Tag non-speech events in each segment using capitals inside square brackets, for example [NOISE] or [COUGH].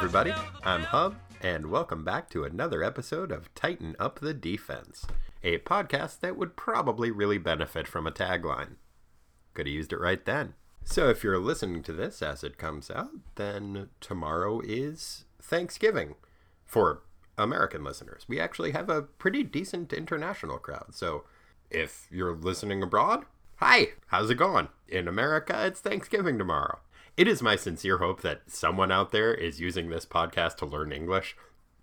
everybody. I'm Hub, and welcome back to another episode of Tighten Up the Defense, a podcast that would probably really benefit from a tagline. Could have used it right then. So, if you're listening to this as it comes out, then tomorrow is Thanksgiving for American listeners. We actually have a pretty decent international crowd. So, if you're listening abroad, hi, how's it going? In America, it's Thanksgiving tomorrow. It is my sincere hope that someone out there is using this podcast to learn English.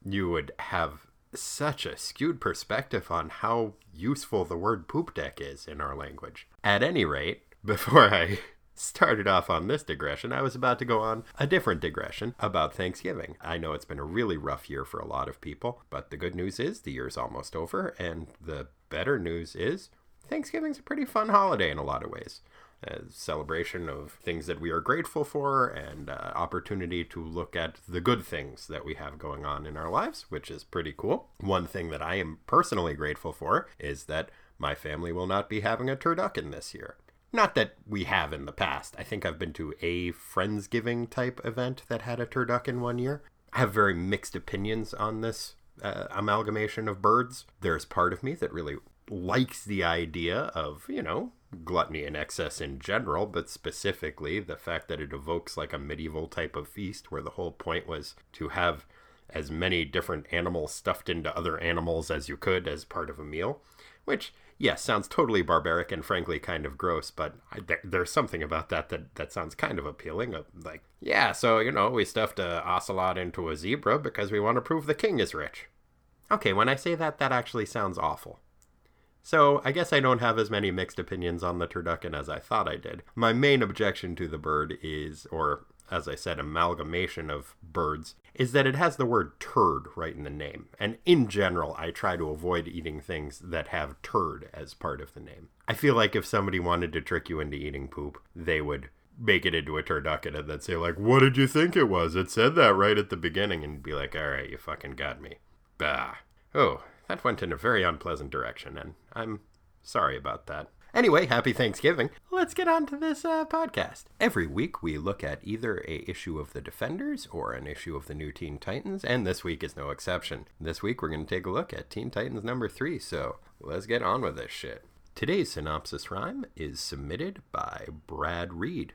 You would have such a skewed perspective on how useful the word poop deck is in our language. At any rate, [LAUGHS] before I started off on this digression, I was about to go on a different digression about Thanksgiving. I know it's been a really rough year for a lot of people, but the good news is the year's almost over, and the better news is Thanksgiving's a pretty fun holiday in a lot of ways a celebration of things that we are grateful for and uh, opportunity to look at the good things that we have going on in our lives, which is pretty cool. One thing that I am personally grateful for is that my family will not be having a turducken this year. Not that we have in the past. I think I've been to a Friendsgiving type event that had a turducken one year. I have very mixed opinions on this uh, amalgamation of birds. There's part of me that really likes the idea of, you know, gluttony and excess in general, but specifically the fact that it evokes like a medieval type of feast where the whole point was to have as many different animals stuffed into other animals as you could as part of a meal, which yes sounds totally barbaric and frankly kind of gross, but I, there, there's something about that that that sounds kind of appealing. Like, yeah, so you know we stuffed a ocelot into a zebra because we want to prove the king is rich. Okay, when I say that, that actually sounds awful. So I guess I don't have as many mixed opinions on the turducken as I thought I did. My main objection to the bird is, or as I said, amalgamation of birds, is that it has the word turd right in the name. And in general, I try to avoid eating things that have turd as part of the name. I feel like if somebody wanted to trick you into eating poop, they would make it into a turducken and then say like, "What did you think it was? It said that right at the beginning," and be like, "All right, you fucking got me." Bah. Oh, that went in a very unpleasant direction, and I'm sorry about that. Anyway, happy Thanksgiving. Let's get on to this uh, podcast. Every week we look at either a issue of the Defenders or an issue of the new Teen Titans, and this week is no exception. This week we're going to take a look at Teen Titans number 3, so let's get on with this shit. Today's synopsis rhyme is submitted by Brad Reed.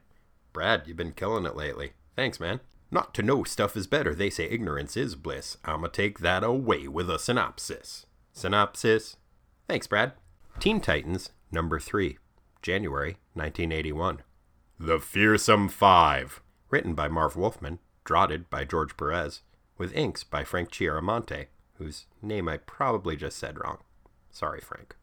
Brad, you've been killing it lately. Thanks, man. Not to know stuff is better, they say ignorance is bliss. I'ma take that away with a synopsis. Synopsis. Thanks, Brad. Teen Titans, number 3, January 1981. The Fearsome Five. Written by Marv Wolfman, draughted by George Perez, with inks by Frank Chiaramonte, whose name I probably just said wrong. Sorry, Frank.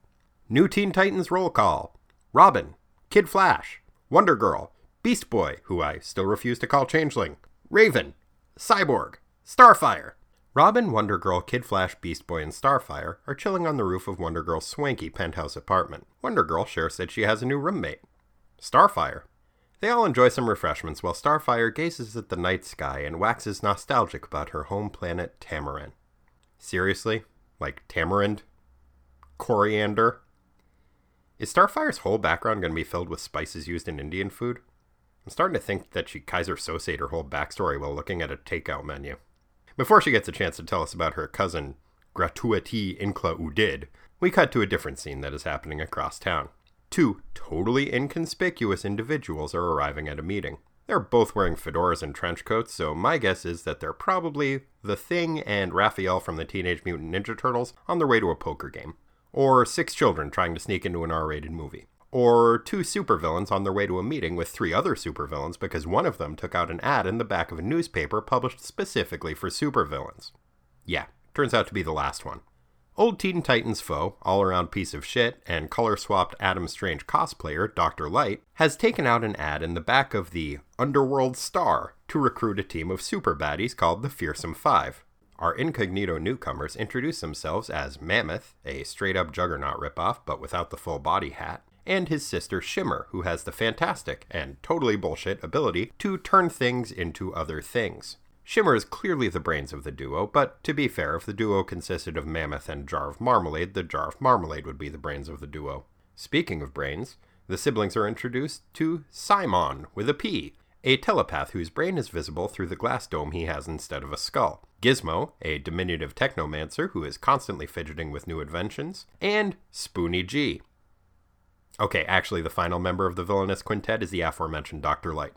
New Teen Titans roll call Robin, Kid Flash, Wonder Girl, Beast Boy, who I still refuse to call Changeling, Raven, Cyborg, Starfire. Robin, Wonder Girl, Kid Flash, Beast Boy, and Starfire are chilling on the roof of Wonder Girl's swanky penthouse apartment. Wonder Girl shares that she has a new roommate, Starfire. They all enjoy some refreshments while Starfire gazes at the night sky and waxes nostalgic about her home planet Tamaran. Seriously? Like tamarind? Coriander? Is Starfire's whole background going to be filled with spices used in Indian food? I'm starting to think that she Kaiser Sosate her whole backstory while looking at a takeout menu. Before she gets a chance to tell us about her cousin, Gratuity Inkla Udid, we cut to a different scene that is happening across town. Two totally inconspicuous individuals are arriving at a meeting. They're both wearing fedoras and trench coats, so my guess is that they're probably The Thing and Raphael from the Teenage Mutant Ninja Turtles on their way to a poker game. Or six children trying to sneak into an R rated movie or two supervillains on their way to a meeting with three other supervillains because one of them took out an ad in the back of a newspaper published specifically for supervillains. Yeah, turns out to be the last one. Old Teen Titans foe, all around piece of shit, and color swapped Adam Strange cosplayer, Dr. Light, has taken out an ad in the back of the Underworld Star to recruit a team of super baddies called the Fearsome Five. Our incognito newcomers introduce themselves as Mammoth, a straight up juggernaut ripoff but without the full body hat, and his sister Shimmer, who has the fantastic and totally bullshit ability to turn things into other things. Shimmer is clearly the brains of the duo, but to be fair, if the duo consisted of Mammoth and Jar of Marmalade, the Jar of Marmalade would be the brains of the duo. Speaking of brains, the siblings are introduced to Simon with a P, a telepath whose brain is visible through the glass dome he has instead of a skull. Gizmo, a diminutive technomancer who is constantly fidgeting with new inventions. And Spoonie Gee. Okay, actually, the final member of the villainous quintet is the aforementioned Dr. Light.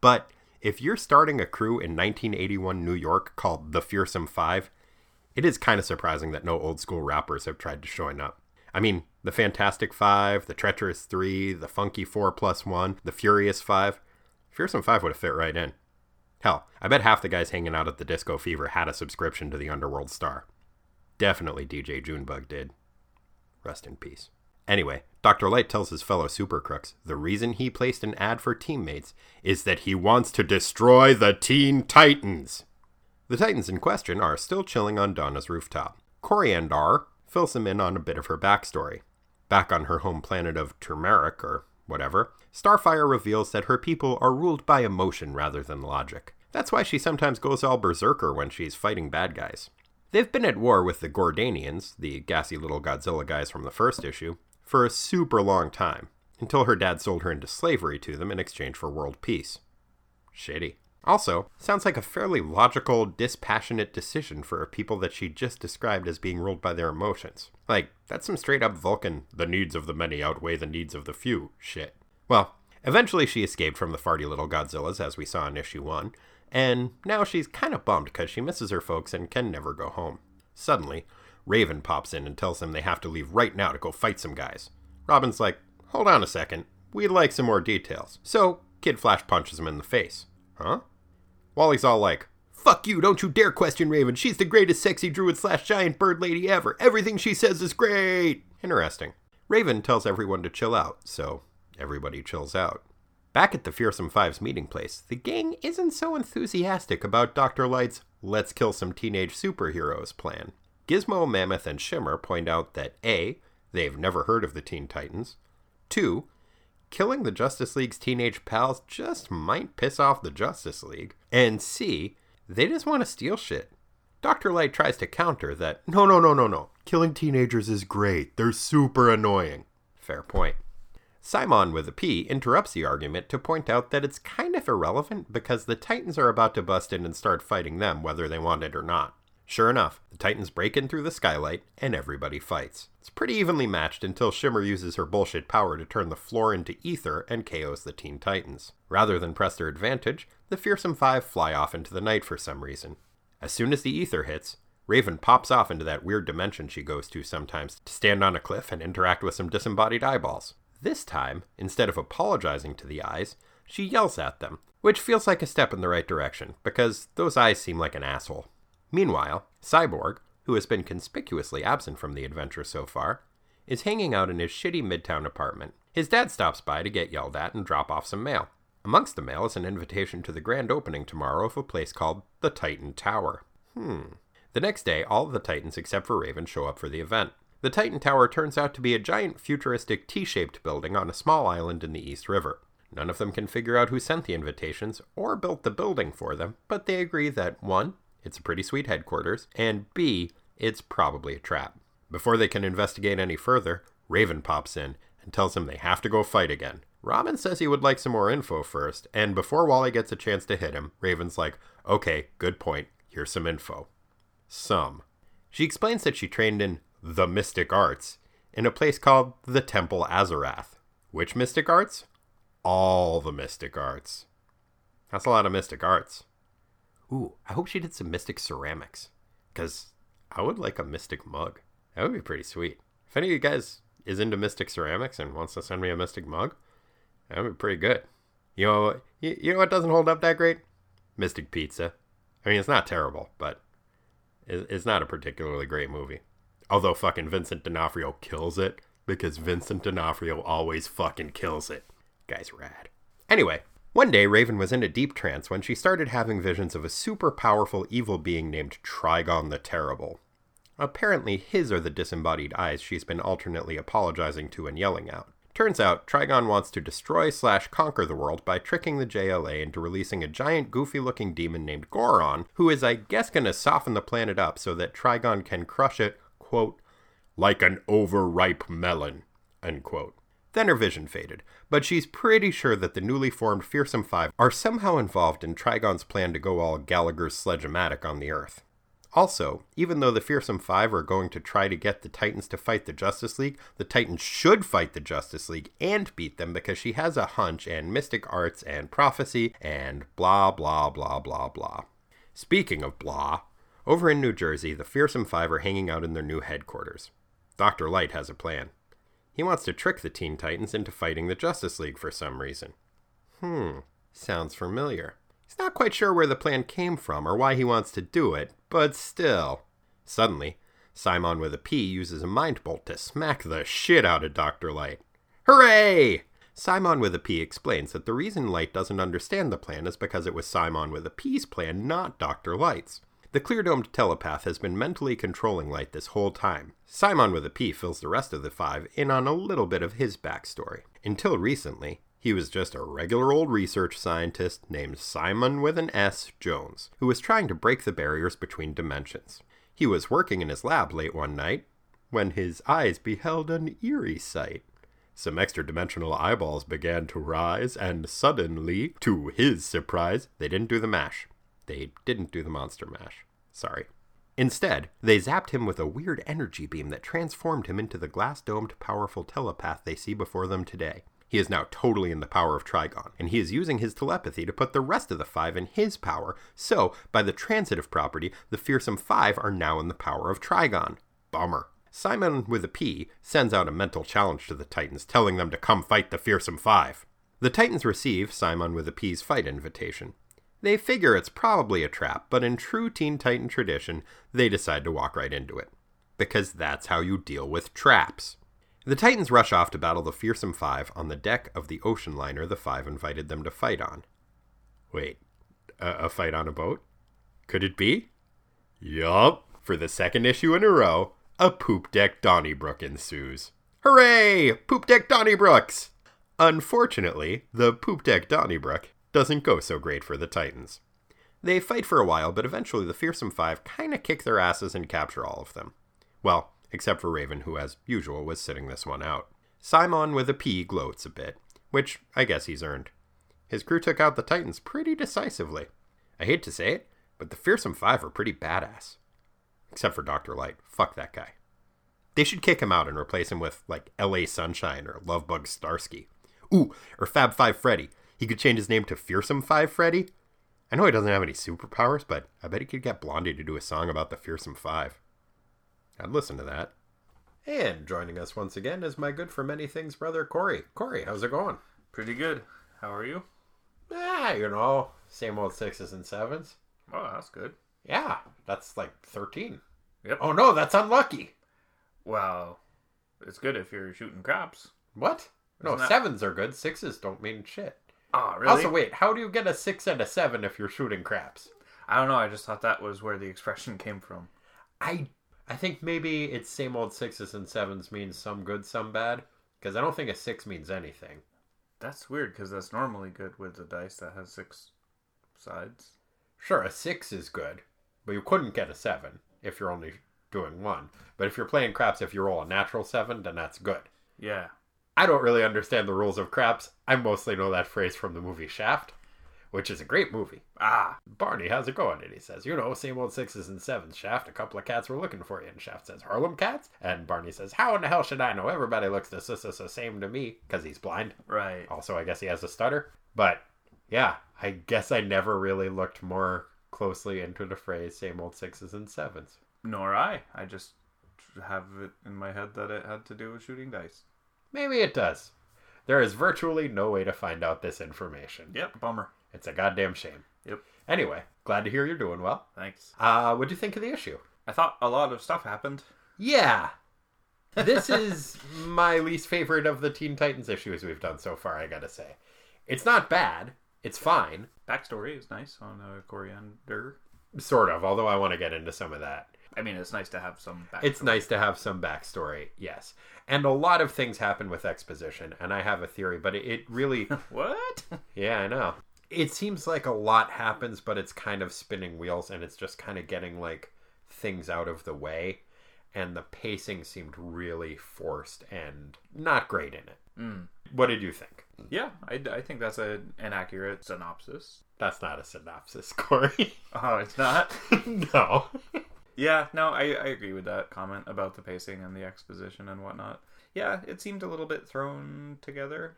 But if you're starting a crew in 1981 New York called the Fearsome Five, it is kind of surprising that no old school rappers have tried to join up. I mean, the Fantastic Five, the Treacherous Three, the Funky Four Plus One, the Furious Five. Fearsome Five would have fit right in. Hell, I bet half the guys hanging out at the Disco Fever had a subscription to the Underworld Star. Definitely DJ Junebug did. Rest in peace. Anyway, Dr. Light tells his fellow super crooks the reason he placed an ad for teammates is that he wants to destroy the Teen Titans. The Titans in question are still chilling on Donna's rooftop. Koriand'ar fills him in on a bit of her backstory. Back on her home planet of Turmeric, or whatever, Starfire reveals that her people are ruled by emotion rather than logic. That's why she sometimes goes all berserker when she's fighting bad guys. They've been at war with the Gordanians, the gassy little Godzilla guys from the first issue, for a super long time, until her dad sold her into slavery to them in exchange for world peace. Shitty. Also, sounds like a fairly logical, dispassionate decision for a people that she just described as being ruled by their emotions. Like, that's some straight up Vulcan, the needs of the many outweigh the needs of the few shit. Well, eventually she escaped from the farty little Godzillas, as we saw in issue 1, and now she's kind of bummed because she misses her folks and can never go home. Suddenly, Raven pops in and tells them they have to leave right now to go fight some guys. Robin's like, hold on a second, we'd like some more details. So, Kid Flash punches him in the face. Huh? Wally's all like, Fuck you, don't you dare question Raven. She's the greatest sexy druid slash giant bird lady ever. Everything she says is great. Interesting. Raven tells everyone to chill out, so everybody chills out. Back at the Fearsome Five's meeting place, the gang isn't so enthusiastic about Dr. Light's let's kill some teenage superheroes plan. Gizmo, Mammoth, and Shimmer point out that A, they've never heard of the Teen Titans, 2, killing the Justice League's teenage pals just might piss off the Justice League, and C, they just want to steal shit. Dr. Light tries to counter that, no, no, no, no, no, killing teenagers is great, they're super annoying. Fair point. Simon with a P interrupts the argument to point out that it's kind of irrelevant because the Titans are about to bust in and start fighting them whether they want it or not. Sure enough, the Titans break in through the skylight and everybody fights. It's pretty evenly matched until Shimmer uses her bullshit power to turn the floor into ether and KOs the Teen Titans. Rather than press their advantage, the Fearsome Five fly off into the night for some reason. As soon as the ether hits, Raven pops off into that weird dimension she goes to sometimes to stand on a cliff and interact with some disembodied eyeballs. This time, instead of apologizing to the eyes, she yells at them, which feels like a step in the right direction, because those eyes seem like an asshole. Meanwhile, Cyborg, who has been conspicuously absent from the adventure so far, is hanging out in his shitty midtown apartment. His dad stops by to get yelled at and drop off some mail. Amongst the mail is an invitation to the grand opening tomorrow of a place called the Titan Tower. Hmm. The next day, all of the Titans except for Raven show up for the event. The Titan Tower turns out to be a giant futuristic T shaped building on a small island in the East River. None of them can figure out who sent the invitations or built the building for them, but they agree that 1. It's a pretty sweet headquarters, and B, it's probably a trap. Before they can investigate any further, Raven pops in and tells them they have to go fight again. Robin says he would like some more info first, and before Wally gets a chance to hit him, Raven's like, okay, good point, here's some info. Some. She explains that she trained in the mystic arts in a place called the Temple Azarath. Which mystic arts? All the mystic arts. That's a lot of mystic arts. Ooh, I hope she did some mystic ceramics. Because I would like a mystic mug. That would be pretty sweet. If any of you guys is into mystic ceramics and wants to send me a mystic mug, that would be pretty good. You know, you, you know what doesn't hold up that great? Mystic Pizza. I mean, it's not terrible, but it's not a particularly great movie. Although fucking Vincent D'Onofrio kills it because Vincent D'Onofrio always fucking kills it. Guy's rad. Anyway, one day, Raven was in a deep trance when she started having visions of a super powerful evil being named Trigon the Terrible. Apparently, his are the disembodied eyes she's been alternately apologizing to and yelling out. Turns out, Trigon wants to destroy slash conquer the world by tricking the JLA into releasing a giant goofy looking demon named Goron, who is, I guess, gonna soften the planet up so that Trigon can crush it, quote, like an overripe melon, unquote. Then her vision faded, but she's pretty sure that the newly formed Fearsome Five are somehow involved in Trigon's plan to go all Gallagher's sledge-o-matic on the Earth. Also, even though the Fearsome Five are going to try to get the Titans to fight the Justice League, the Titans should fight the Justice League and beat them because she has a hunch and mystic arts and prophecy and blah blah blah blah blah. Speaking of blah, over in New Jersey, the Fearsome Five are hanging out in their new headquarters. Dr. Light has a plan. He wants to trick the Teen Titans into fighting the Justice League for some reason. Hmm, sounds familiar. He's not quite sure where the plan came from or why he wants to do it, but still. Suddenly, Simon with a P uses a mind bolt to smack the shit out of Dr. Light. Hooray! Simon with a P explains that the reason Light doesn't understand the plan is because it was Simon with a P's plan, not Dr. Light's. The clear domed telepath has been mentally controlling Light this whole time. Simon with a P fills the rest of the five in on a little bit of his backstory. Until recently, he was just a regular old research scientist named Simon with an S Jones, who was trying to break the barriers between dimensions. He was working in his lab late one night when his eyes beheld an eerie sight. Some extra dimensional eyeballs began to rise, and suddenly, to his surprise, they didn't do the mash. They didn't do the monster mash. Sorry. Instead, they zapped him with a weird energy beam that transformed him into the glass domed, powerful telepath they see before them today. He is now totally in the power of Trigon, and he is using his telepathy to put the rest of the five in his power, so, by the transitive property, the fearsome five are now in the power of Trigon. Bummer. Simon with a P sends out a mental challenge to the Titans, telling them to come fight the fearsome five. The Titans receive Simon with a P's fight invitation. They figure it's probably a trap, but in true Teen Titan tradition, they decide to walk right into it. Because that's how you deal with traps. The Titans rush off to battle the Fearsome Five on the deck of the ocean liner the Five invited them to fight on. Wait, a, a fight on a boat? Could it be? Yup, for the second issue in a row, a poop deck Donnybrook ensues. Hooray! Poop deck Donnybrooks! Unfortunately, the poop deck Donnybrook doesn't go so great for the Titans. They fight for a while, but eventually the Fearsome Five kinda kick their asses and capture all of them. Well, except for Raven, who, as usual, was sitting this one out. Simon with a P gloats a bit, which I guess he's earned. His crew took out the Titans pretty decisively. I hate to say it, but the Fearsome Five are pretty badass. Except for Dr. Light. Fuck that guy. They should kick him out and replace him with, like, LA Sunshine or Lovebug Starsky. Ooh, or Fab Five Freddy. He could change his name to Fearsome Five Freddy. I know he doesn't have any superpowers, but I bet he could get Blondie to do a song about the Fearsome Five. I'd listen to that. And joining us once again is my good for many things brother Corey. Corey, how's it going? Pretty good. How are you? Ah, you know, same old sixes and sevens. Oh, that's good. Yeah, that's like 13. Yep. Oh no, that's unlucky. Well, it's good if you're shooting craps. What? No, that- sevens are good. Sixes don't mean shit. Oh, really? Also, wait, how do you get a six and a seven if you're shooting craps? I don't know. I just thought that was where the expression came from. I I think maybe it's same old sixes and sevens means some good, some bad. Because I don't think a six means anything. That's weird because that's normally good with a dice that has six sides. Sure, a six is good, but you couldn't get a seven if you're only doing one. But if you're playing craps, if you roll a natural seven, then that's good. Yeah. I don't really understand the rules of craps. I mostly know that phrase from the movie Shaft, which is a great movie. Ah, Barney, how's it going? And he says, You know, same old sixes and sevens. Shaft, a couple of cats were looking for you. And Shaft says, Harlem cats? And Barney says, How in the hell should I know? Everybody looks the s- same to me because he's blind. right. Also, I guess he has a stutter. But yeah, I guess I never really looked more closely into the phrase same old sixes and sevens. Nor I. I just have it in my head that it had to do with shooting dice. Maybe it does. There is virtually no way to find out this information. Yep. Bummer. It's a goddamn shame. Yep. Anyway, glad to hear you're doing well. Thanks. Uh, what'd you think of the issue? I thought a lot of stuff happened. Yeah. [LAUGHS] This is my least favorite of the Teen Titans issues we've done so far, I gotta say. It's not bad. It's fine. Backstory is nice on uh, Coriander. Sort of, although I want to get into some of that. I mean, it's nice to have some backstory. It's nice to have some backstory, yes. And a lot of things happen with exposition, and I have a theory, but it, it really, [LAUGHS] What? yeah, I know. It seems like a lot happens, but it's kind of spinning wheels, and it's just kind of getting like things out of the way. And the pacing seemed really forced and not great in it. Mm. What did you think? Yeah, I, I think that's a, an accurate synopsis. That's not a synopsis, [LAUGHS] Corey. Oh, it's not? [LAUGHS] no. Yeah, no, I, I agree with that comment about the pacing and the exposition and whatnot. Yeah, it seemed a little bit thrown together.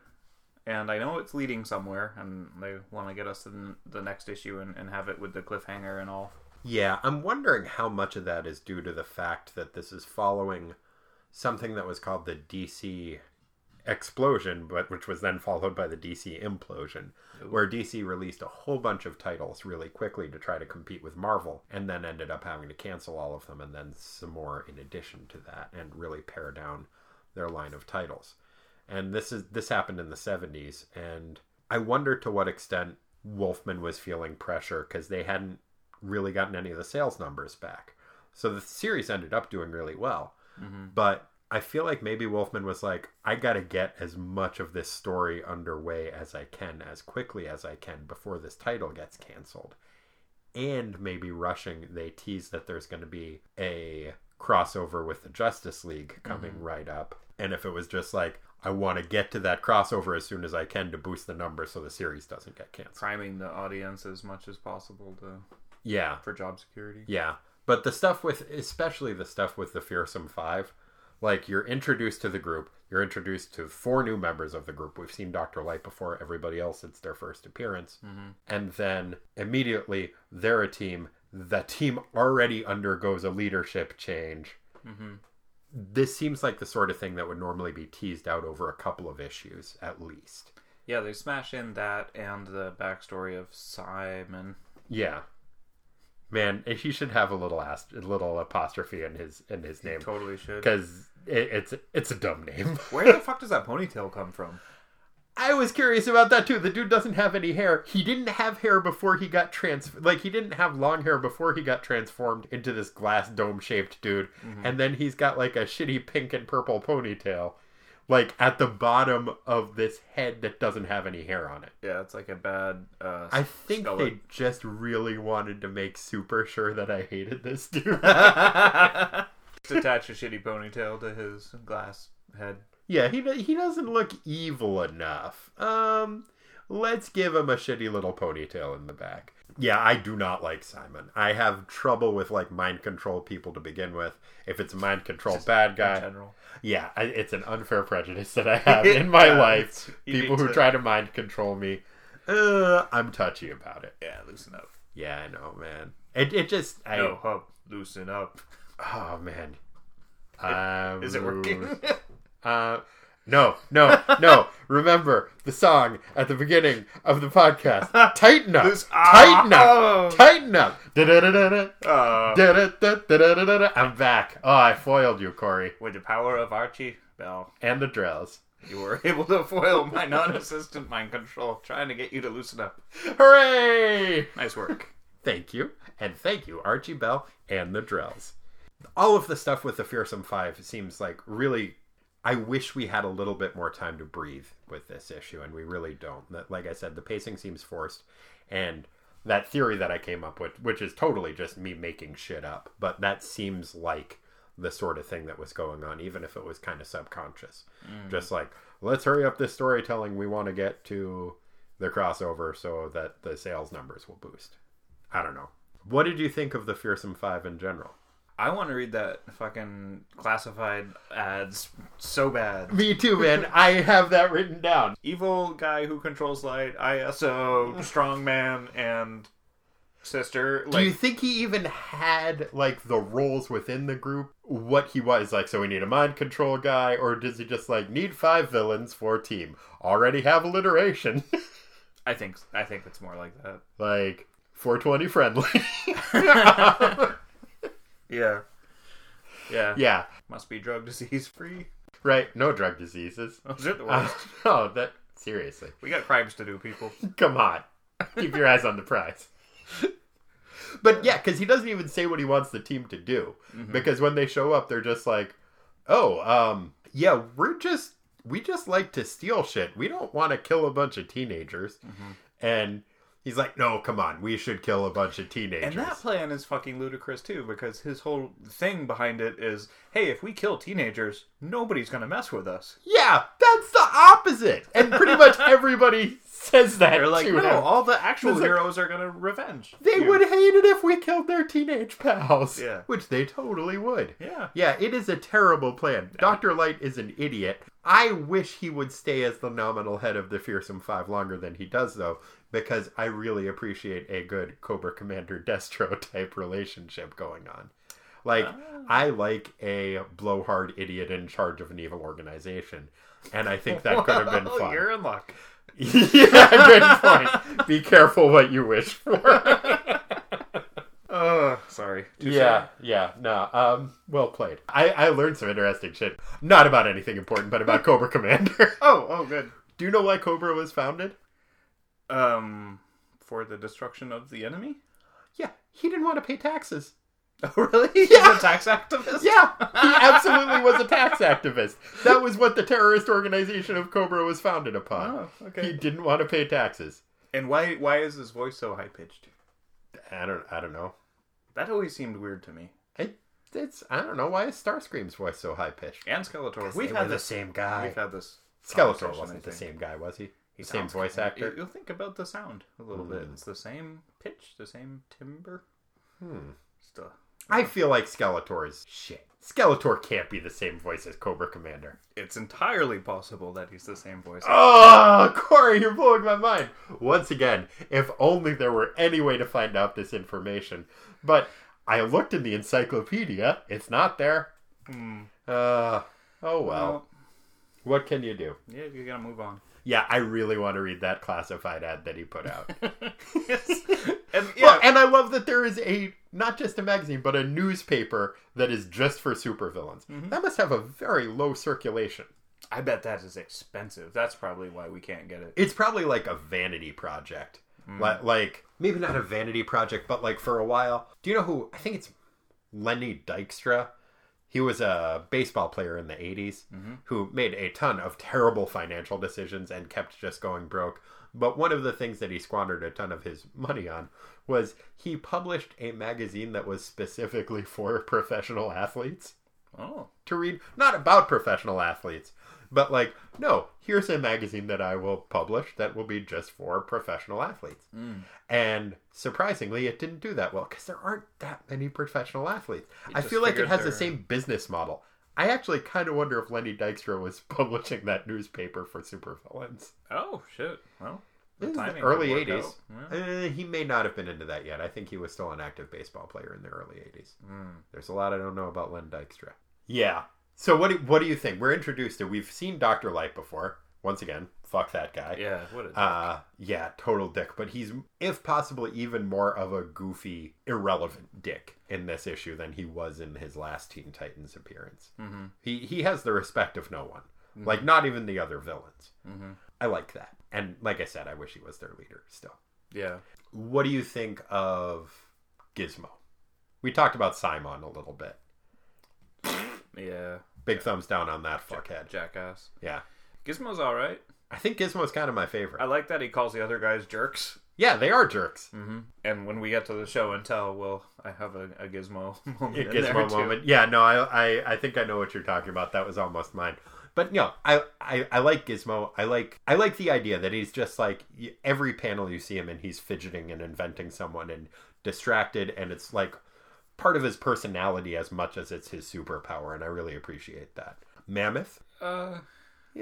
And I know it's leading somewhere, and they want to get us to the- the next issue and, and have it with the cliffhanger and all. Yeah, I'm wondering how much of that is due to the fact that this is following something that was called the DC explosion, but which was then followed by the DC implosion, where DC released a whole bunch of titles really quickly to try to compete with Marvel, and then ended up having to cancel all of them, and then some more in addition to that, and really pare down their line of titles. And this is this happened in the 70s, and I wonder to what extent Wolfman was feeling pressure because they hadn't really gotten any of the sales numbers back. So the series ended up doing really well. Mm-hmm. But I feel like maybe Wolfman was like, I got to get as much of this story underway as I can, as quickly as I can before this title gets canceled. And maybe rushing, they tease that there's going to be a crossover with the Justice League coming mm-hmm. right up. And if it was just like, I want to get to that crossover as soon as I can to boost the numbers so the series doesn't get canceled. Priming the audience as much as possible to Yeah. for job security. Yeah, but the stuff with, especially the stuff with the Fearsome Five, like you're introduced to the group, you're introduced to four new members of the group. We've seen Doctor Light before. Everybody else, it's their first appearance, mm-hmm. and then immediately they're a team. The team already undergoes a leadership change. Mm-hmm. This seems like the sort of thing that would normally be teased out over a couple of issues at least. Yeah, they smash in that and the backstory of Simon. Yeah. Man, he should have a little ast- a little apostrophe in his in his name. Totally should. because it, it's it's a dumb name. [LAUGHS] Where the fuck does that ponytail come from? I was curious about that too. The dude doesn't have any hair. He didn't have hair before he got trans. Like he didn't have long hair before he got transformed into this glass dome shaped dude, mm-hmm. and then he's got like a shitty pink and purple ponytail, like at the bottom of this head that doesn't have any hair on it. Yeah, it's like a bad. Uh, I think skull- they just really wanted to make super sure that I hated this [LAUGHS] dude. Just attach a shitty ponytail to his glass head. Yeah, he he doesn't look evil enough. Um, let's give him a shitty little ponytail in the back. Yeah, I do not like Simon. I have trouble with like mind control people to begin with. If it's a mind control bad In guy, general. yeah, I, it's an unfair prejudice that I [LAUGHS] have in my Yeah, life. People who to- try to mind control me, uh, I'm touchy about it. Yeah, loosen up. Yeah, I know, man. It it just I No, hub, loosen up. oh man. Um, Is it working? [LAUGHS] Uh, no, no, no. [LAUGHS] Remember the song at the beginning of the podcast. [LAUGHS] Tighten up. This- Tighten up. Oh. Tighten up. I'm back. Oh, I foiled you, Corey. with the power of Archie Bell, And the Drells. you were [LAUGHS] able to foil my non-assistant mind control, trying to get you to loosen up. Hooray! Nice work. Thank you. And thank you, Archie Bell and the Drells. All of the stuff with the Fearsome Five seems like really. I wish we had a little bit more time to breathe with this issue, and we really don't. That, like I said, the pacing seems forced, and that theory that I came up with, which is totally just me making shit up, but that seems like the sort of thing that was going on, even if it was kind of subconscious. Mm. Just like, let's hurry up this storytelling. We want to get to the crossover so that the sales numbers will boost. I don't know. What did you think of the Fearsome Five in general? I want to read that fucking classified ads so bad. Me too, man. [LAUGHS] I have that written down. Evil guy who controls light, ISO, strong man, and sister. Do you think he even had like the roles within the group? What he was like? So we need a mind control guy, or does he just like need five villains for a team? Already have alliteration, [LAUGHS] I think I think it's more like that. like 420 friendly. [LAUGHS] Yeah. Yeah. yeah, Must be drug disease free. right. No drug diseases. Those are the Uh, worst. [LAUGHS] oh, that seriously. we got crimes to do, people. [LAUGHS] Come on. Keep your eyes on the prize. But yeah, because he doesn't even say what he wants the team to do. Because when they show up, they're just like, oh, um, yeah, we're just, we just like to steal shit. We don't want to kill a bunch of teenagers. And he's like, no, come on, we should kill a bunch of teenagers. And that plan is fucking ludicrous too, because his whole thing behind it is, hey, if we kill teenagers, nobody's gonna mess with us. yeah, that's the opposite. And pretty much [LAUGHS] everybody says that. They're like, no, him. all the actual like- heroes are gonna revenge. They you." would hate it if we killed their teenage pals. Yeah. Which they totally would. Yeah. Yeah, it is a terrible plan. Dr. Light is an idiot. I wish he would stay as the nominal head of the Fearsome Five longer than he does, though, because I really appreciate a good Cobra Commander [LAUGHS] Destro type relationship going on. Like, ah. I like a blowhard idiot in charge of an evil organization, and I think that could have been [LAUGHS] fun. You're in luck. [LAUGHS] yeah, good point. Be careful what you wish for. [LAUGHS] Oh, sorry. Touche. Yeah, yeah, no. Um, well played. I, I learned some interesting shit. Not about anything important, but about Cobra Commander. [LAUGHS] Oh, oh, good. Do you know why Cobra was founded? Um, for the destruction of the enemy. Yeah, he didn't want to pay taxes. [LAUGHS] Oh, really? He's Yeah. a tax activist. Yeah, he [LAUGHS] absolutely was a tax activist. That was what the terrorist organization of Cobra was founded upon. Oh, He didn't want to pay taxes. And why? Why is his voice so high pitched? I don't. I don't know. That always seemed weird to me. It, it's. I don't know why is Starscream's voice so high pitched. And Skeletor. We've We've had had the same guy. We've had this. Skeletor wasn't the same guy, was he? He The same voice kinda- actor. You, will think about the sound a little bit. Mm. It's the same pitch, the same timbre. Hmm. Still. I feel like Skeletor's shit. Skeletor can't be the same voice as Cobra Commander. It's entirely possible that he's the same voice. Oh, Corey, you're blowing my mind. Once again, if only there were any way to find out this information. But I looked in the encyclopedia. It's not there. Hmm. Uh, oh well. Well, What can you do? yeah, you gotta move on. Yeah, I really want to read that classified ad that he put out. [LAUGHS] yes. And yeah, Well, and I love that there is a not just a magazine, but a newspaper that is just for supervillains. Mm-hmm. That must have a very low circulation. I bet that is expensive. That's probably why we can't get it. It's probably like a vanity project. Li- Like, maybe not a vanity project, but like for a while. Do you know who? I think it's Lenny Dykstra. He was a baseball player in the 80s Mm-hmm. who made a ton of terrible financial decisions and kept just going broke. But one of the things that he squandered a ton of his money on was he published a magazine that was specifically [LAUGHS] for professional athletes Oh, to read, not about professional athletes, but like, no, here's a magazine that I will publish that will be just for professional athletes. And surprisingly, it didn't do that well because there aren't that many professional athletes. I feel like it has the same business model. I actually kind of wonder if Lenny Dykstra was [LAUGHS] publishing that newspaper for supervillains. oh shit. Well, the timing early 80s. Yeah. Uh, he may not have been into that yet. I think he was still an active baseball player in the early 80s. There's a lot I don't know about Len Dykstra. Yeah. So what do, what do you think? We're introduced to we've seen Dr. Light before. Once again, fuck that guy. Yeah, what a dick. Uh yeah, total dick, but he's if possible even more of a goofy, irrelevant dick in this issue than he was in his last Teen Titans appearance. Mm-hmm. He he has the respect of no one. Like not even the other villains. Mm-hmm. I like that. And like I said, I wish he was their leader still. yeah. What do you think of Gizmo? We talked about Simon a little bit. Yeah. Big thumbs down on that fuckhead. Jackass. Yeah. Gizmo's all right. I think Gizmo's kind of my favorite. I like that he calls the other guys jerks. yeah, they are jerks. Mm-hmm. And when we get to the show and tell, well, I have a, a Gizmo [LAUGHS] moment. A Gizmo too. moment. Yeah, no, I, I I think I know what you're talking about. That was almost mine. But no, I, I I like Gizmo. I like I like the idea that he's just like every panel you see him in, he's fidgeting and inventing someone and distracted, and it's like part of his personality as much as it's his superpower, and I really appreciate that. Mammoth Uh,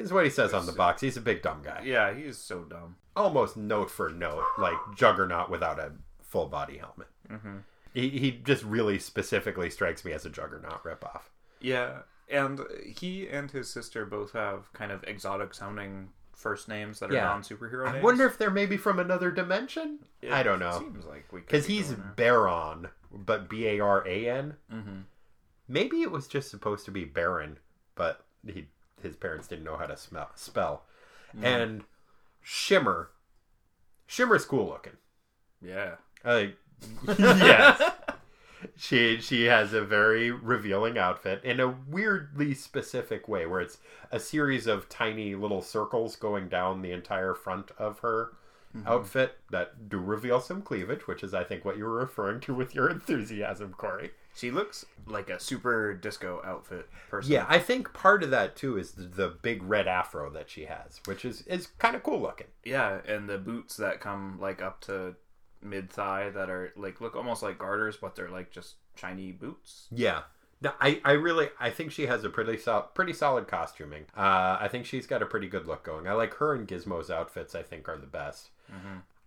is what he says on the box. He's a big dumb guy. yeah, he's so dumb. almost note for note, like Juggernaut without a full body helmet. Mm-hmm. He, he just really specifically strikes me as a Juggernaut ripoff. Yeah, and he and his sister both have kind of exotic sounding first names that are Yeah. non superhero I wonder if they're maybe from another dimension. It I don't know Seems like we because be he's. Baron, but B A R A N. Mm-hmm. Maybe it was just supposed to be Baron, but he his parents didn't know how to smell, spell. Mm. And Shimmer, Shimmer's cool looking. yeah. Uh, [LAUGHS] [LAUGHS] yes. [LAUGHS] She she has a very revealing outfit in a weirdly specific way where it's a series of tiny little circles going down the entire front of her outfit that do reveal some cleavage, which is I think what you were referring to with your enthusiasm, Corey. She looks like a super disco outfit person. Yeah, I think part of that too is the, the big red afro that she has, which is is kind of cool looking. Yeah, and the boots that come like up to mid thigh that are like look almost like garters, but they're like just shiny boots. Yeah. No, I, I really I think she has a pretty sol- pretty solid costuming. Uh, I think she's got a pretty good look going. I like her and Gizmo's outfits. I think are the best.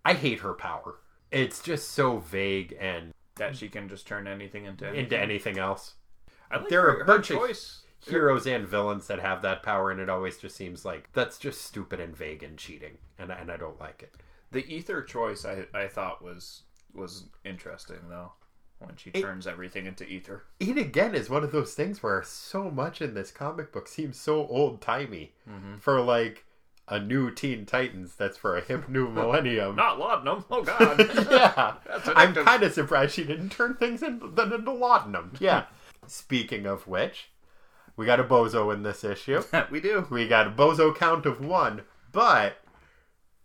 I hate her power. It's just so vague and That she can just turn anything into anything. into anything else. I like there her, are a bunch of choice. Heroes and villains that have that power, and it always just seems like that's just stupid and vague and cheating, and and I don't like it. The ether choice I I thought was was interesting though when she It- turns everything into ether. It again is one of those things where so much in this comic book seems so old timey mm-hmm. for like a new Teen Titans that's for a hip new [LAUGHS] millennium. Not laudanum. Oh god. [LAUGHS] yeah, [LAUGHS] I'm kind of surprised she didn't turn things into, then into laudanum. Yeah. Speaking of which, we got a bozo in this issue. we do. We got a bozo count of one, but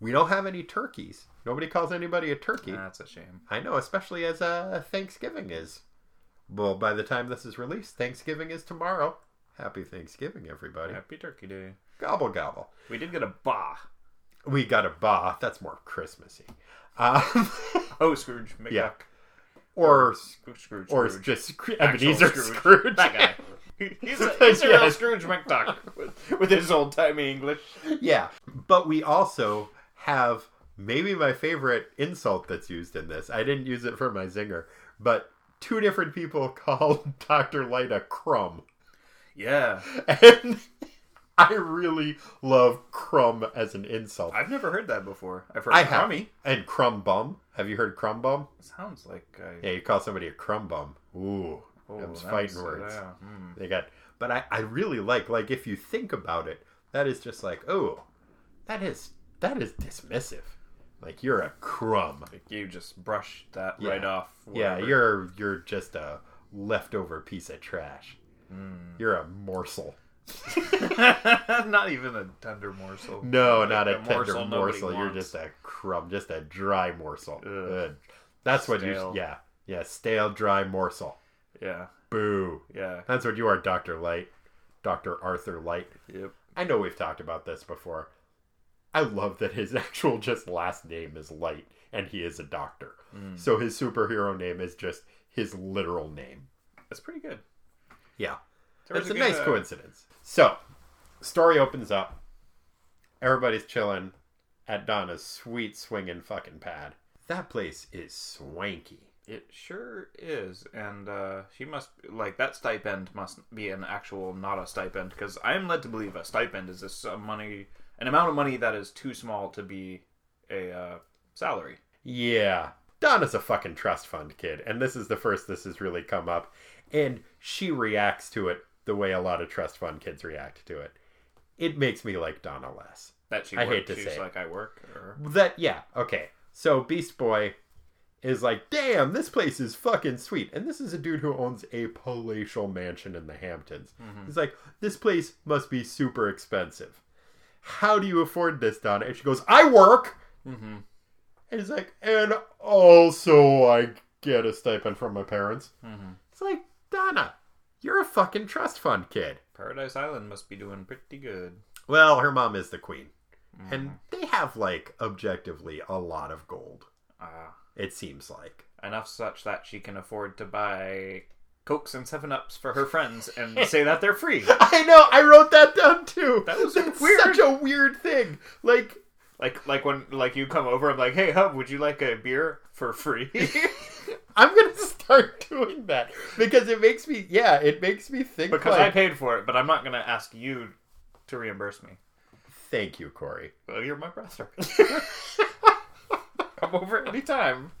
we don't have any turkeys. Nobody calls anybody a turkey. That's a shame. I know, especially as uh, Thanksgiving is. Well, by the time this is released, Thanksgiving is tomorrow. Happy Thanksgiving, everybody. Happy Turkey Day. Gobble gobble. We did get a ba. We got a ba. That's more Christmassy. Um, [LAUGHS] Oh, Scrooge. McDuck. Yeah. or Scrooge. Scrooge. or Scrooge. just Ebenezer Scrooge. That guy. [LAUGHS] He's a, he's a Yeah. real Scrooge McDuck with, with his old timey English. yeah, but we also have maybe my favorite insult that's used in this. I didn't use it for my zinger, but two different people [LAUGHS] called Doctor Light a crumb. Yeah. And I really love crumb as an insult. I've never heard that before. I've heard I have. crummy. And crumb bum. Have you heard crumb bum? Sounds like I. Yeah, you call somebody a crumb bum. Ooh, Oh, them's fighting words. yeah, mm. They got, but I, I really like, like if you think about it, that is just like, oh, that is that is dismissive. Like you're a crumb. Like you just brushed that Yeah. right off. Yeah, you're you're just a leftover piece of trash. Hmm. You're a morsel. [LAUGHS] not even a tender morsel. No, Like not a, tender nobody morsel. You're just a crumb, just a dry morsel. Ugh. That's what you. Yeah, yeah, stale, dry morsel. Yeah, Boo. yeah. That's what you are, Doctor Light, Doctor Arthur Light. Yep. I know we've talked about this before. I love that his [LAUGHS] actual just last name is Light, and he is a doctor. Hmm. So his superhero name is just his literal name. That's pretty good. Yeah. That's a, good, nice uh, coincidence. So, story opens up. Everybody's chilling at Donna's sweet swinging fucking pad. That place is swanky. It sure is, and uh, she must like that stipend must be an actual, not a stipend, because I am led to believe a stipend is this uh, money, an amount of money that is too small to be a uh, salary. Yeah. Donna's a fucking trust fund kid, and this is the first this has really come up. And she reacts to it the way a lot of trust fund kids react to it. It makes me like Donna less. That she I worked. hate to She's say like I work, or That yeah, okay. So Beast Boy is like, damn, this place is fucking sweet. And this is a dude who owns a palatial mansion in the Hamptons. He's like, this place must be super expensive. How do you afford this, Donna? And she goes, I work. mm-hmm. And he's like, and also I get a stipend from my parents. Mm-hmm. It's like, Donna, you're a fucking trust fund kid. Paradise Island must be doing pretty good. Well, her mom is the queen. And they have, like, objectively a lot of gold. Ah, It seems like. enough such that she can afford to buy cokes and seven ups for her friends and say that they're free. [LAUGHS] I know. I wrote that down too. That was That's weird. such a weird thing. Like, Like like when like you come over, I'm like, hey hub, would you like a beer for free? [LAUGHS] I'm gonna start [LAUGHS] doing that because it makes me. Yeah, it makes me think. because I paid for it, but I'm not gonna ask you to reimburse me. thank you, Corey. Well, you're my brother. [LAUGHS] come over anytime.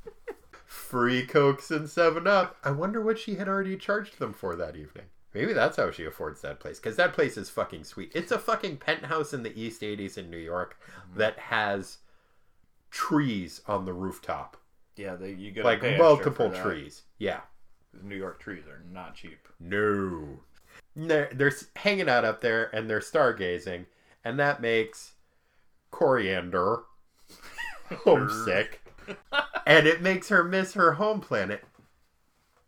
Free cokes and Seven Up. I wonder what she had already charged them for that evening. Maybe that's how she affords that place because that place is fucking sweet. It's a fucking penthouse in the East 80s in New York mm-hmm. that has trees on the rooftop, Yeah, they, you get like multiple trees. Yeah. New York trees are not cheap. No. They're, they're hanging out up there and they're stargazing, and that makes Coriander [LAUGHS] homesick. and it makes her miss her home planet.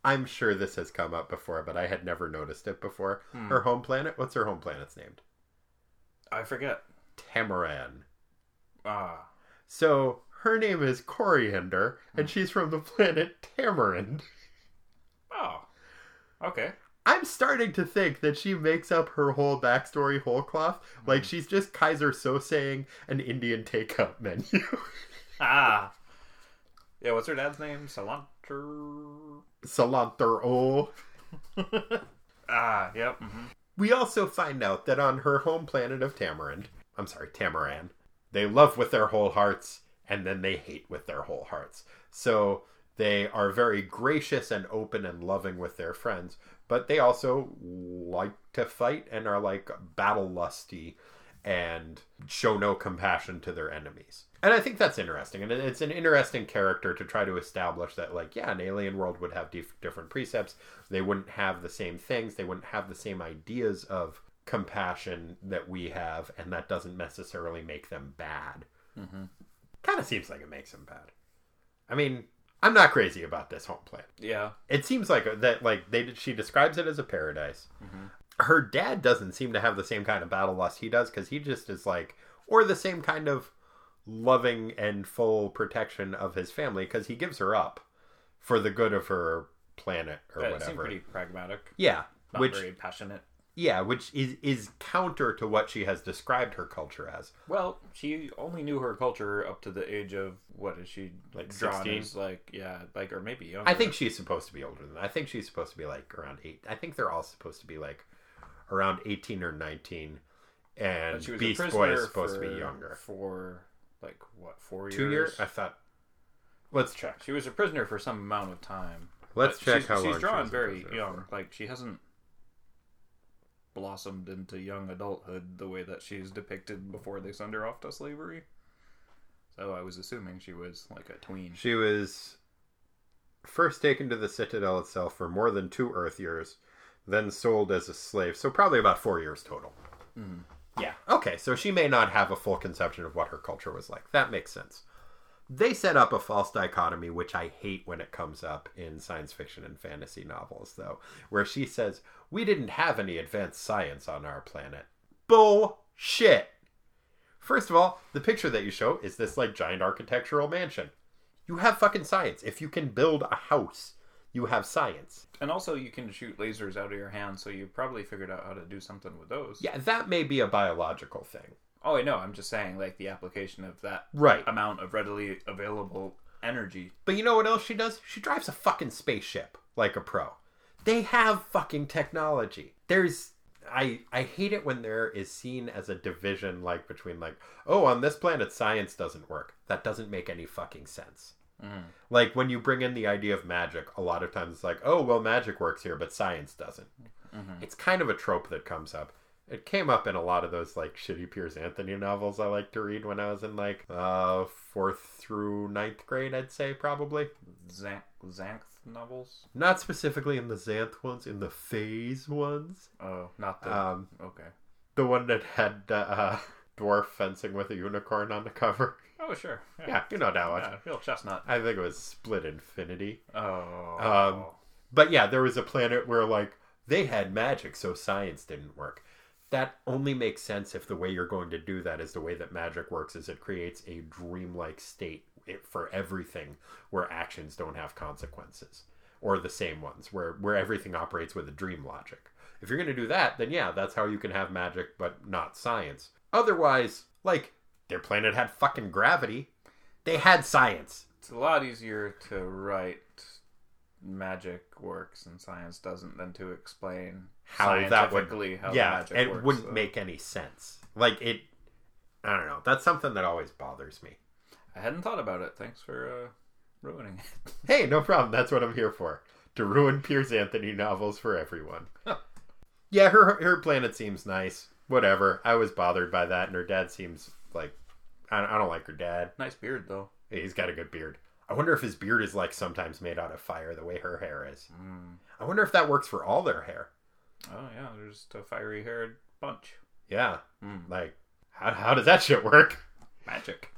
I'm sure this has come up before, but I had never noticed it before. Her home planet. What's her home planet's named? I forget. Tamaran. Ah. So her name is Coriander, and she's from the planet Tamarind. Oh. Okay. I'm starting to think that she makes up her whole backstory whole cloth. Like she's just Keyser Söze-ing an Indian takeout menu. [LAUGHS] Ah. Yeah, what's her dad's name? Salanter. Cilantro. [LAUGHS] Ah, yep. mhm. We also find out that on her home planet of Tamarind, I'm sorry, Tamaran, they love with their whole hearts and then they hate with their whole hearts. So they are very gracious and open and loving with their friends, but they also like to fight and are like battle lusty and show no compassion to their enemies. And I think that's interesting. And it's an interesting character to try to establish that, like, yeah, an alien world would have dif- different precepts. They wouldn't have the same things. They wouldn't have the same ideas of compassion that we have. And that doesn't necessarily make them bad. Mm-hmm. Kind of seems like it makes him bad. I mean, I'm not crazy about this home planet Yeah. it seems like uh, that like they she describes it as a paradise mm-hmm. her dad doesn't seem to have the same kind of battle lust he does because he just is like or the same kind of loving and full protection of his family because he gives her up for the good of her planet or That whatever pretty pragmatic. yeah Not which very passionate. Yeah which is is counter to what she has described her culture as Well, she only knew her culture up to the age of what is she Like 16? like yeah, like or maybe younger. I think she's supposed to be older than that. I think she's supposed to be like around eight. I think they're all supposed to be like around eighteen or nineteen, and But she was Beast Boy is supposed to be younger. for like what four years? Two years? I thought. Let's check. She was a prisoner for some amount of time. Let's check she's, how long she's she drawn very young. for. Like she hasn't blossomed into young adulthood the way that she's depicted before they send her off to slavery. So I was assuming she was like a tween. She was first taken to the Citadel itself for more than two Earth years, then sold as a slave. So probably about four years total. Mm-hmm. Yeah. Okay. So she may not have a full conception of what her culture was like. That makes sense. They set up a false dichotomy, which I hate when it comes up in science fiction and fantasy novels, though, where she says, We didn't have any advanced science on our planet. Bullshit. First of all, the picture that you show is this like giant architectural mansion. You have fucking science. If you can build a house, you have science. And also, you can shoot lasers out of your hand, so you probably figured out how to do something with those. Yeah, that may be a biological thing. Oh, I know. I'm just saying, like the application of that Right. amount of readily available energy. But you know what else she does? She drives a fucking spaceship like a pro. They have fucking technology. There's I I hate it when there is seen as a division like between like, oh, on this planet science doesn't work. That doesn't make any fucking sense. Mm-hmm. Like when you bring in the idea of magic, a lot of times it's like, oh, well, magic works here, but science doesn't. Mm-hmm. It's kind of a trope that comes up. It came up in a lot of those like shitty Piers Anthony novels I like to read when I was in like uh fourth through ninth grade, I'd say probably. Xanth, Xanth novels. Not specifically in the Xanth ones, in the Phaze ones. Oh, not the. Um, okay. the one that had uh, [LAUGHS] dwarf fencing with a unicorn on the cover. Oh, sure. Yeah, you know that one. Yeah, real chestnut. I think it was Split Infinity. Oh. Um, But yeah, there was a planet where like they had magic, so science didn't work. That only makes sense if the way you're going to do that is the way that magic works, is it creates a dreamlike state for everything where actions don't have consequences, or the same ones where where everything operates with a dream logic. If you're going to do that, then yeah, that's how you can have magic, but not science. Otherwise, like their planet had fucking gravity, they had science. it's a lot easier to write magic works and science doesn't than to explain how that would how yeah magic it works. wouldn't so. make any sense like it i don't know that's something that always bothers me I hadn't thought about it. Thanks for uh, ruining it. [LAUGHS] hey no problem that's what i'm here for to ruin piers anthony novels for everyone yeah her her planet seems nice whatever i was bothered by that and her dad seems like i don't, I don't like her dad nice beard though. he's got a good beard i wonder if his beard is like sometimes made out of fire the way her hair is Mm. i wonder if that works for all their hair Oh yeah, they're just a fiery haired bunch. yeah Mm. like how, how does that shit work Magic.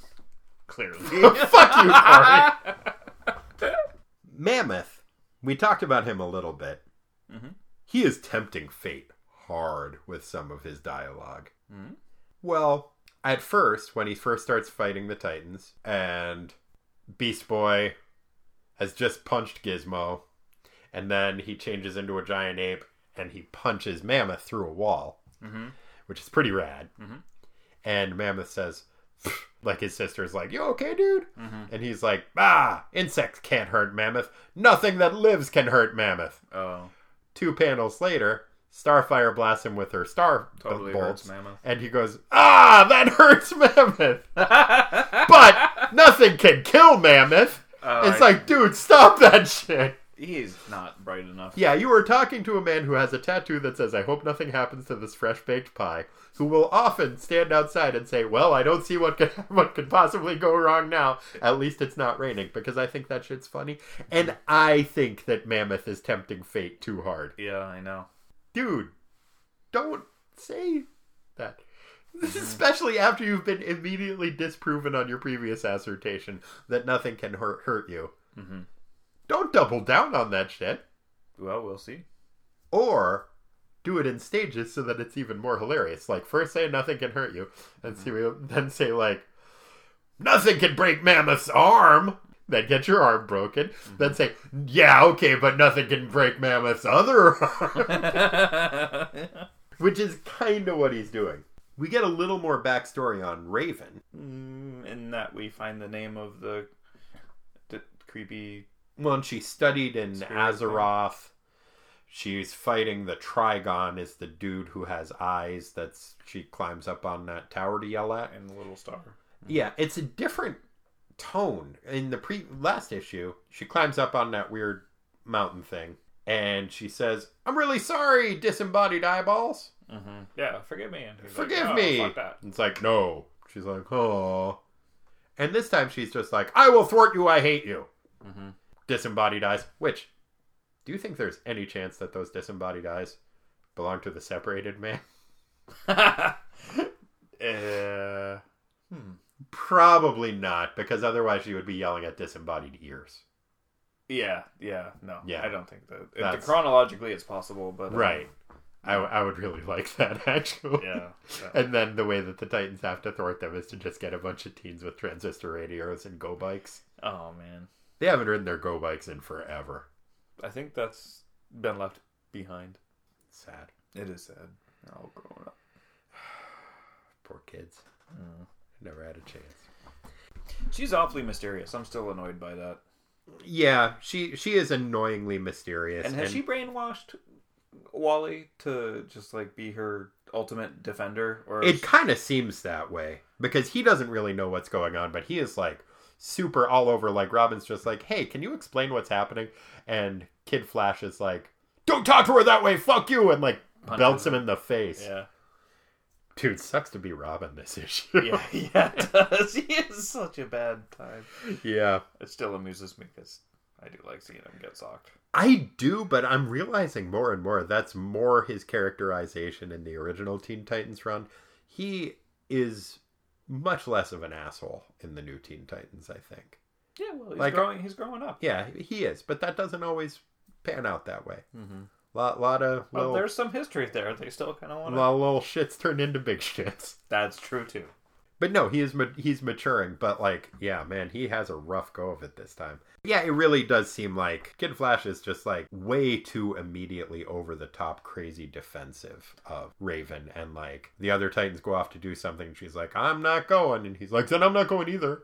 Clearly. [LAUGHS] fuck you corey [LAUGHS] Mammoth We talked about him a little bit. Mhm. He is tempting fate hard with some of his dialogue. Mhm. Well, at first, when he first starts fighting the Titans, and Beast Boy has just punched Gizmo, and then he changes into a giant ape and he punches Mammoth through a wall, Mhm. which is pretty rad. Mhm. And Mammoth says, like his sister's like, "You okay, dude?" Mhm. And he's like, "Ah, insects can't hurt Mammoth. Nothing that lives can hurt Mammoth." Oh. Two panels later, Starfire blasts him with her star totally bolts, and he goes, "Ah, that [LAUGHS] hurts Mammoth." [LAUGHS] but nothing can kill Mammoth. Oh, it's I- like, dude, stop that [LAUGHS] shit. He's not bright enough. Yeah, you were talking to a man who has a tattoo that says, I hope nothing happens to this fresh baked pie, who will often stand outside and say, Well, I don't see what could, [LAUGHS] what could possibly go wrong now. At least it's not raining, because I think that shit's funny. And I think that Mammoth is tempting fate too hard. Yeah, I know. Dude, don't say that. Especially after you've been immediately disproven on your previous assertion that nothing can hurt, hurt you. Mhm. Don't double down on that shit. Well, we'll see. or do it in stages so that it's even more hilarious. Like first say nothing can hurt you, and see then say like nothing can break Mammoth's arm. Then get your arm broken. Then say yeah okay, but nothing can break Mammoth's other arm, [LAUGHS] which is kind of what he's doing. We get a little more backstory on Raven. Mm, in that we find the name of the, the creepy. Well, and she studied in Spirit. Azarath. She's fighting the Trigon, is the dude who has eyes. That's she climbs up on that tower to yell at. and the little star. Yeah, it's a different tone. In the pre last issue, she climbs up on that weird mountain thing, and she says, "I'm really sorry, disembodied eyeballs. Mm-hmm. Yeah, forgive me. And Forgive like, "Oh, me." That. It's like, no. She's like, oh. And this time she's just like, I will thwart you. I hate you. Mhm. Disembodied eyes. Which, do you think there's any chance that those disembodied eyes belong to the separated man? uh, [LAUGHS] hmm. Probably not, because otherwise she would be yelling at disembodied ears. Yeah, yeah, no, Yeah. I don't think that. It, chronologically, it's possible, but uh, Right. I, I would really [LAUGHS] like that, actually. Yeah, yeah. And then the way that the Titans have to thwart them is to just get a bunch of teens with transistor radios and go bikes. Oh man, They haven't ridden their go bikes in forever. I think that's been left behind. Sad. It is sad. All growing up. [SIGHS] Poor kids. Mm. Never had a chance. She's awfully mysterious. I'm still annoyed by that. Yeah, she she is annoyingly mysterious. And has she brainwashed Wally to just like be her ultimate defender? Or It kind of seems that way because he doesn't really know what's going on, but he is like super all over. Like Robin's just like, "Hey, can you explain what's happening?" And Kid Flash is like, "Don't talk to her that way. Fuck you!" And like Punches belts him in the face. yeah, Dude, sucks to be Robin this issue. [LAUGHS] yeah, yeah. It does. [LAUGHS] He is such a bad time. yeah. It still amuses me because I do like seeing him get socked. I do, but I'm realizing more and more that's more his characterization in the original Teen Titans run. He is much less of an asshole in the new Teen Titans, I think. Yeah, well, he's Like- growing. He's growing up. Yeah, he is, but that doesn't always pan out that way. Mm-hmm. Lot, lot of Well, little, there's some history there. They still kind of want. A lot of little shits turned into big shits. That's true too. But no, he is he's maturing. But like, yeah, man, he has a rough go of it this time. Yeah, it really does seem like Kid Flash is just like way too immediately over the top, crazy defensive of Raven, and like the other Titans go off to do something. And she's like, "I'm not going," and he's like, "Then I'm not going either."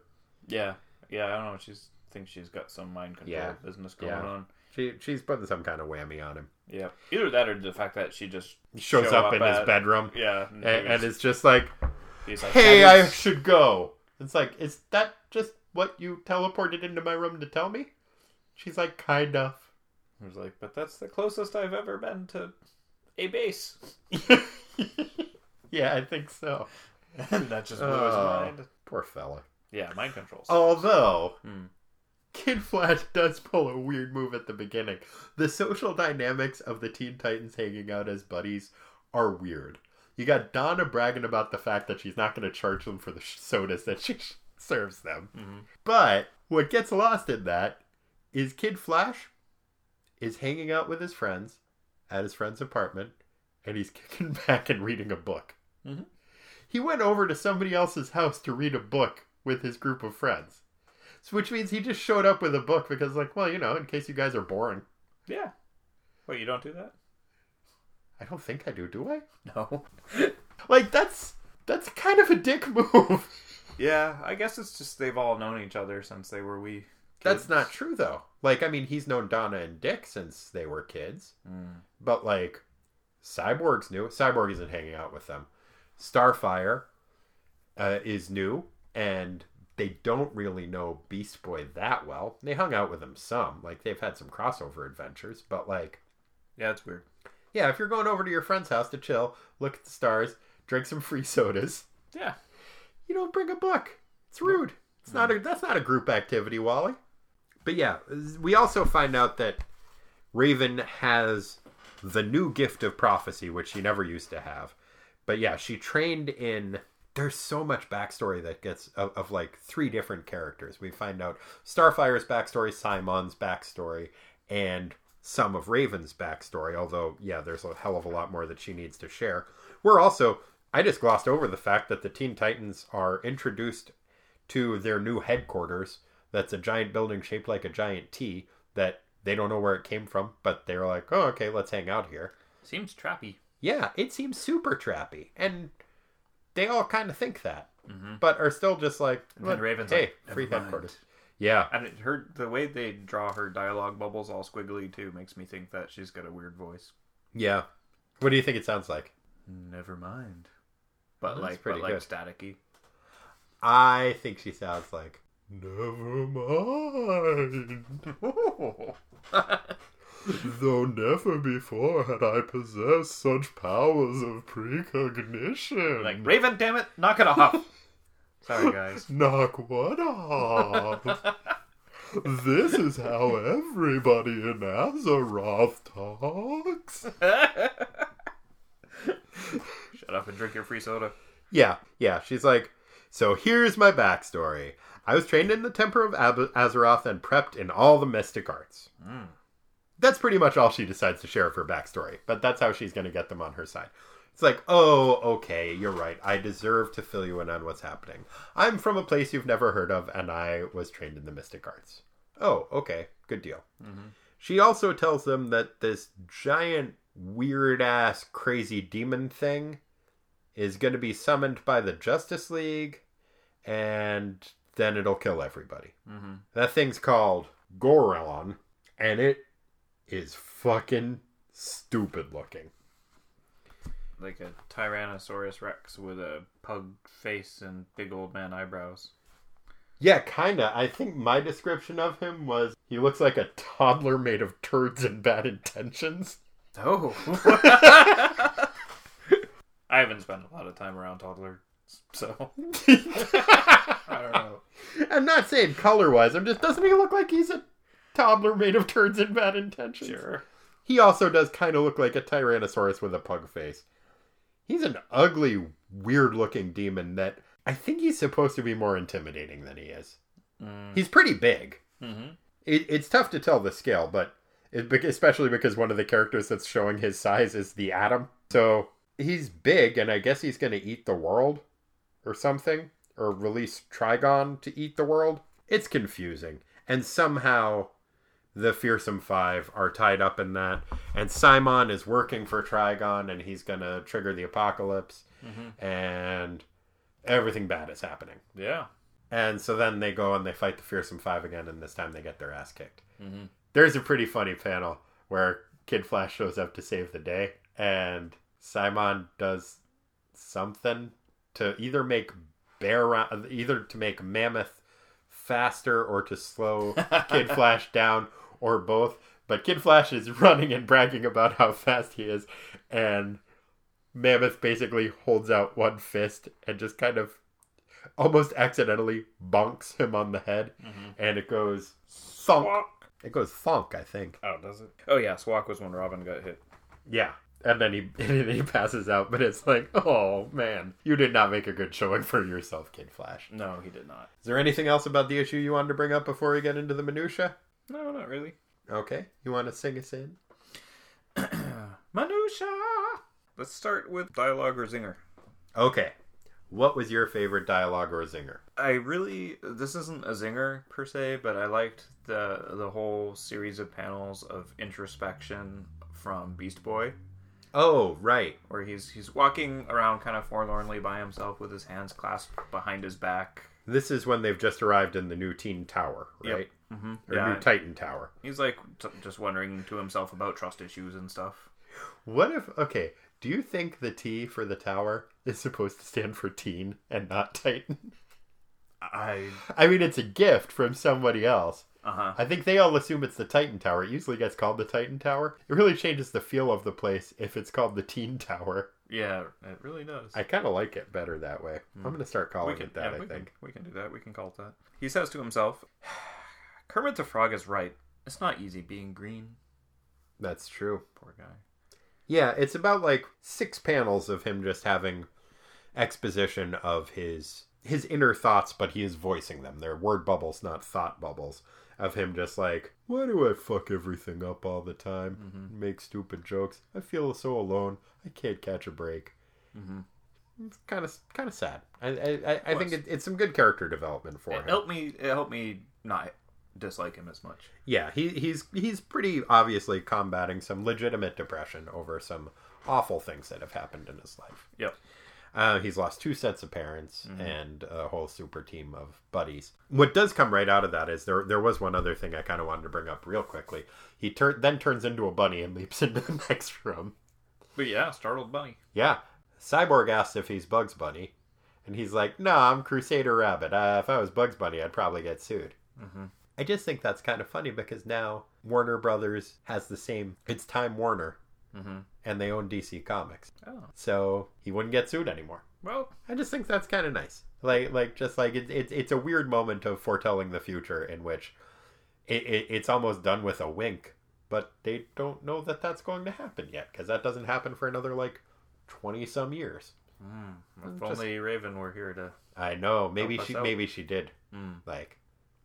Yeah, yeah. I don't know. She's thinks she's got some mind control Yeah. business going Yeah. on. She she's putting some kind of whammy on him. Yeah, either that or the fact that she just shows show up, in his bedroom, Yeah, and, and it's just like, he's like, "Hey, I should go." It's like, is that just what you teleported into my room to tell me? She's like, kind of. He was like, but that's the closest I've ever been to a base, [LAUGHS] yeah, I think so. and that just blew his Oh. mind. Poor fella. Yeah, mind controls. Although, Hmm. Kid Flash does pull a weird move at the beginning. The social dynamics of the Teen Titans hanging out as buddies are weird. You got Donna bragging about the fact that she's not going to charge them for the sh- sodas that she serves them. Mhm. But what gets lost in that is Kid Flash is hanging out with his friends at his friend's apartment and he's [LAUGHS] kicking back and reading a book. Mhm. He went over to somebody else's house to read a book with his group of friends. So, which means he just showed up with a book because, like, well, you know, in case you guys are boring. Yeah. Wait, you don't do that? I don't think I do, do I? [LAUGHS] No. Like, that's that's kind of a dick move. [LAUGHS] Yeah, I guess it's just they've all known each other since they were wee. That's not true, though. Like, I mean, he's known Donna and Dick since they were kids. Mm. But like, Cyborg's new. Cyborg isn't hanging out with them. Starfire uh, is new, and they don't really know Beast Boy that well. They hung out with him some. Like they've had some crossover adventures, but like, Yeah, it's weird. Yeah, if you're going over to your friend's house to chill, look at the stars, drink some free sodas, Yeah. you don't bring a book. It's rude. It's not a that's not a group activity, Wally. But yeah, we also find out that Raven has the new gift of prophecy, which she never used to have. But yeah, she trained in. There's so much backstory that gets of, of like three different characters. We find out Starfire's backstory, Psimon's backstory, and some of Raven's backstory. Although, yeah, there's a hell of a lot more that she needs to share. We're also, I just glossed over the fact that the Teen Titans are introduced to their new headquarters. That's a giant building shaped like a giant T that they don't know where it came from, but they're like, oh, okay, let's hang out here. Seems trappy. Yeah, it seems super trappy. And they all kind of think that, mm-hmm. but are still just like, And then Raven's hey, like, "Never free mind." Yeah, And it, her the way they draw her dialogue bubbles all squiggly too makes me think that she's got a weird voice. yeah. What do you think it sounds like? Never mind. But That's like pretty but like good. staticky. I think she sounds like, never mind. [LAUGHS] Though never before had I possessed such powers of precognition. like Raven, damn it, knock it off. [LAUGHS] Sorry guys. [LAUGHS] Knock what off? [LAUGHS] this is how everybody in Azarath talks. Shut up and drink your free soda. Yeah, yeah. She's like, so here's my backstory. I was trained in the temper of Ab- Azarath and prepped in all the mystic arts. Mm. That's pretty much all she decides to share of her backstory, but that's how she's going to get them on her side. It's like, oh, okay, you're right. I deserve to fill you in on what's happening. I'm from a place you've never heard of, and I was trained in the mystic arts. Oh, okay, good deal. She also tells them that this giant, weird ass, crazy demon thing is going to be summoned by the Justice League, and then it'll kill everybody. Mm-hmm. That thing's called Goron, and it is fucking stupid looking. Like a Tyrannosaurus Rex with a pug face and big old man eyebrows. Yeah, kinda. I think my description of him was he looks like a toddler made of turds and bad intentions. Oh. [LAUGHS] I haven't spent a lot of time around toddlers, so [LAUGHS] I don't know. I'm not saying color wise. I'm just doesn't he look like he's a toddler made of turds and bad intentions? Sure. He also does kind of look like a Tyrannosaurus with a pug face. He's an ugly, weird looking demon that I think he's supposed to be more intimidating than he is. Mm. He's pretty big. Mm-hmm. It, it's tough to tell the scale, but it, especially because one of the characters that's showing his size is the Atom. So he's big, and I guess he's going to eat the world or something, or release Trigon to eat the world. It's confusing. And somehow the Fearsome Five are tied up in that. And Psimon is working for Trigon, and he's to trigger the apocalypse, Mm-hmm. and everything bad is happening. Yeah. And so then they go and they fight the Fearsome Five again, and this time they get their ass kicked. Mm-hmm. There's a pretty funny panel where Kid Flash shows up to save the day, and Psimon does something to either make Bear either to make Mammoth faster or to slow [LAUGHS] Kid Flash down, or both. But Kid Flash is running and bragging about how fast he is, and Mammoth basically holds out one fist and just kind of almost accidentally bonks him on the head, mm-hmm. and it goes thunk. Swak. It goes thunk, I think. Oh, does it? Oh yeah, Swak was when Robin got hit. Yeah. And then he [LAUGHS] and then he passes out, but it's like, oh man, you did not make a good showing for yourself, Kid Flash. No, he did not. Is there anything else about the issue you wanted to bring up before we get into the minutia? No, not really. Okay, you want to sing us in? [CLEARS THROAT] Manusha. Let's start with dialogue or zinger. Okay. What was your favorite dialogue or zinger? I really this isn't a zinger per se, but I liked the the whole series of panels of introspection from Beast Boy, Oh, right. where he's he's walking around kind of forlornly by himself with his hands clasped behind his back. This is when they've just arrived in the new Teen Tower, Yep. right? Mm-hmm. Or Yeah, new Titan Tower. he's like t- just wondering to himself about trust issues and stuff. What if, okay, do you think the T for the tower is supposed to stand for teen and not Titan? I I mean, it's a gift from somebody else. Uh huh. I think they all assume it's the Titan Tower. It usually gets called the Titan Tower. It really changes the feel of the place if it's called the Teen Tower. Yeah, it really does. I kind of like it better that way. I'm going to start calling can, it that, yeah, I we think. Can, we can do that. We can call it that. He says to himself, [SIGHS] "Kermit the Frog is right. It's not easy being green." That's true. Poor guy. Yeah, it's about like six panels of him just having exposition of his his inner thoughts, but he is voicing them. They're word bubbles, not thought bubbles. Of him just like, why do I fuck everything up all the time? Make stupid jokes. I feel so alone. I can't catch a break. Mhm. It's kind of kind of sad. I I, I, I think it, it's some good character development for It him. Help me. It helped me not dislike him as much. Yeah, he, he's he's pretty obviously combating some legitimate depression over some awful things that have happened in his life. Yep. Uh, he's lost two sets of parents and a whole super team of buddies. What does come right out of that is there there was one other thing I kind of wanted to bring up real quickly. He tur- then turns into a bunny and leaps [LAUGHS] into the next room. But yeah, startled bunny. Yeah, Cyborg asks if he's Bugs Bunny, and he's like, "No, I'm Crusader Rabbit. Uh, if I was Bugs Bunny, I'd probably get sued." Mhm. I just think that's kind of funny because now Warner Brothers has the same. It's Time Warner, Mm-hmm. And they own DC Comics, Oh so he wouldn't get sued anymore. well, I just think that's kind of nice. Like, like just like it, it, it's a weird moment of foretelling the future in which it, it, it's almost done with a wink, but they don't know that that's going to happen yet because that doesn't happen for another like twenty some years. mm, if Just- only Raven were here to. I know. Maybe she, out. maybe she did Mm. like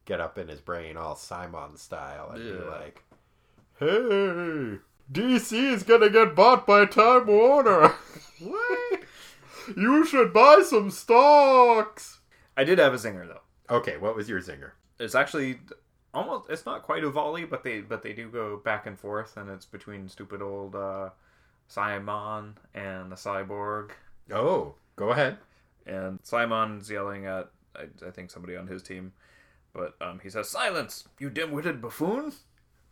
get up in his brain all Psimon style and be like, "Hey, DC is gonna get bought by Time Warner. [LAUGHS] What? you should buy some stocks." I did have a zinger though. Okay, what was your zinger? It's actually almost. It's not quite a volley, but they but they do go back and forth, and it's between stupid old uh, Psimon and the cyborg. Oh, go ahead. and Psimon's yelling at I, I think somebody on his team, but um, he says, "Silence, you dim-witted buffoon!"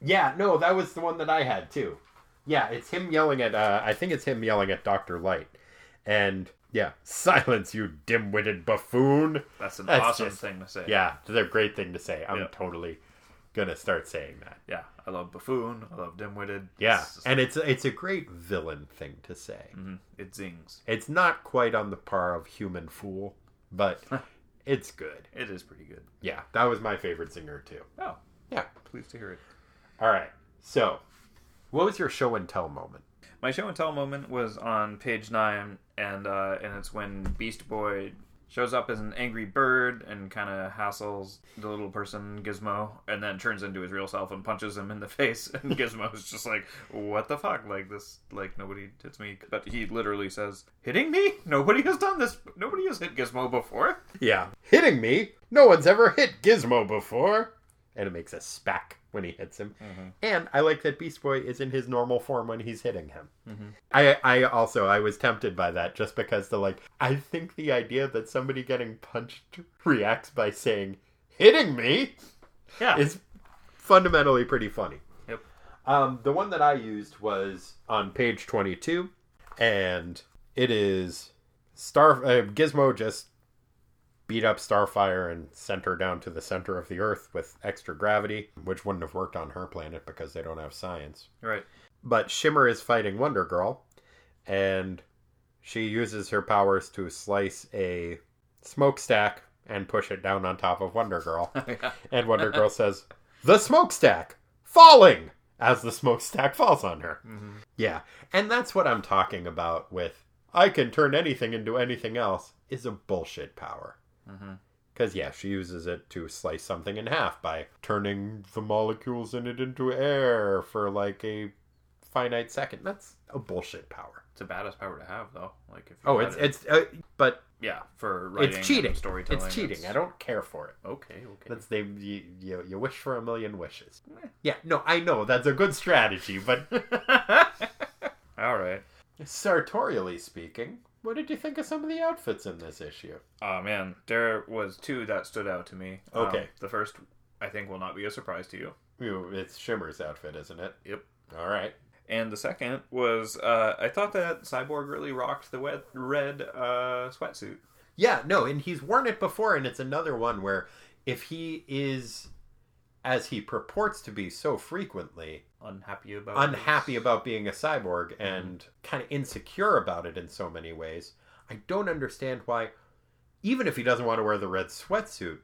Yeah, no, that was the one that I had too. Yeah, it's him yelling at. Uh, I think it's him yelling at Doctor Light, and yeah, [LAUGHS] silence, you dim-witted buffoon. That's an That's awesome just- thing to say. Yeah, it's a great thing to say. I'm Yeah. totally gonna start saying that. yeah. I love buffoon. I love dim-witted. Yeah, It's just- and it's it's a great villain thing to say. Mhm, it zings. It's not quite on the par of human fool, but [LAUGHS] it's good. It is pretty good. Yeah, that was my favorite singer too. Oh, Yeah. pleased to hear it. All right. So, what was your show and tell moment? My show and tell moment was on page nine, and uh, and it's when Beast Boy shows up as an angry bird and kind of hassles the little person Gizmo, and then turns into his real self and punches him in the [LAUGHS] face. And Gizmo's just like, "What the fuck? Like this? Like nobody hits me." But he literally says, "Hitting me? Nobody has done this. Nobody has hit Gizmo before." Yeah. Hitting me? No one's ever hit Gizmo before. And it makes a spack when he hits him. And I like that Beast Boy is in his normal form when he's hitting him. I I also I was tempted by that just because the like I think the idea that somebody getting punched reacts by saying hitting me Yeah. is fundamentally pretty funny. Yep. Um, the one that I used was on page 22, and it is Star uh, Gizmo just beat up Starfire and sent her down to the center of the Earth with extra gravity, which wouldn't have worked on her planet because they don't have science. right. But Shimmer is fighting Wonder Girl, and she uses her powers to slice a smokestack and push it down on top of Wonder Girl. [LAUGHS] And Wonder Girl says, The smokestack! Falling! As the smokestack falls on her. Mm-hmm. Yeah. And that's what I'm talking about with I can turn anything into anything else is a bullshit power. Because, yeah, she uses it to slice something in half by turning the molecules in it into air for like a finite second. That's a bullshit power. It's a badass power to have, though. Like if Oh, it's it- it's uh, but yeah for writing it's cheating. storytelling. It's cheating. it's- I don't care for it. Okay, okay. That's they you, you you wish for a million wishes. Eh. Yeah, no, I know that's a good strategy, but [LAUGHS] All right. sartorially speaking, what did you think of some of the outfits in this issue? Oh man, there was two that stood out to me. Um, Okay. the first, I think, will not be a surprise to you. You, it's Shimmer's outfit, isn't it? Yep. All right. And the second was, uh, I thought that Cyborg really rocked the wet, red uh, sweatsuit. Yeah, no, and he's worn it before, and it's another one where if he is, as he purports to be so frequently, Unhappy about unhappy about being a cyborg and kind of insecure about it in so many ways, I don't understand why, even if he doesn't want to wear the red sweatsuit,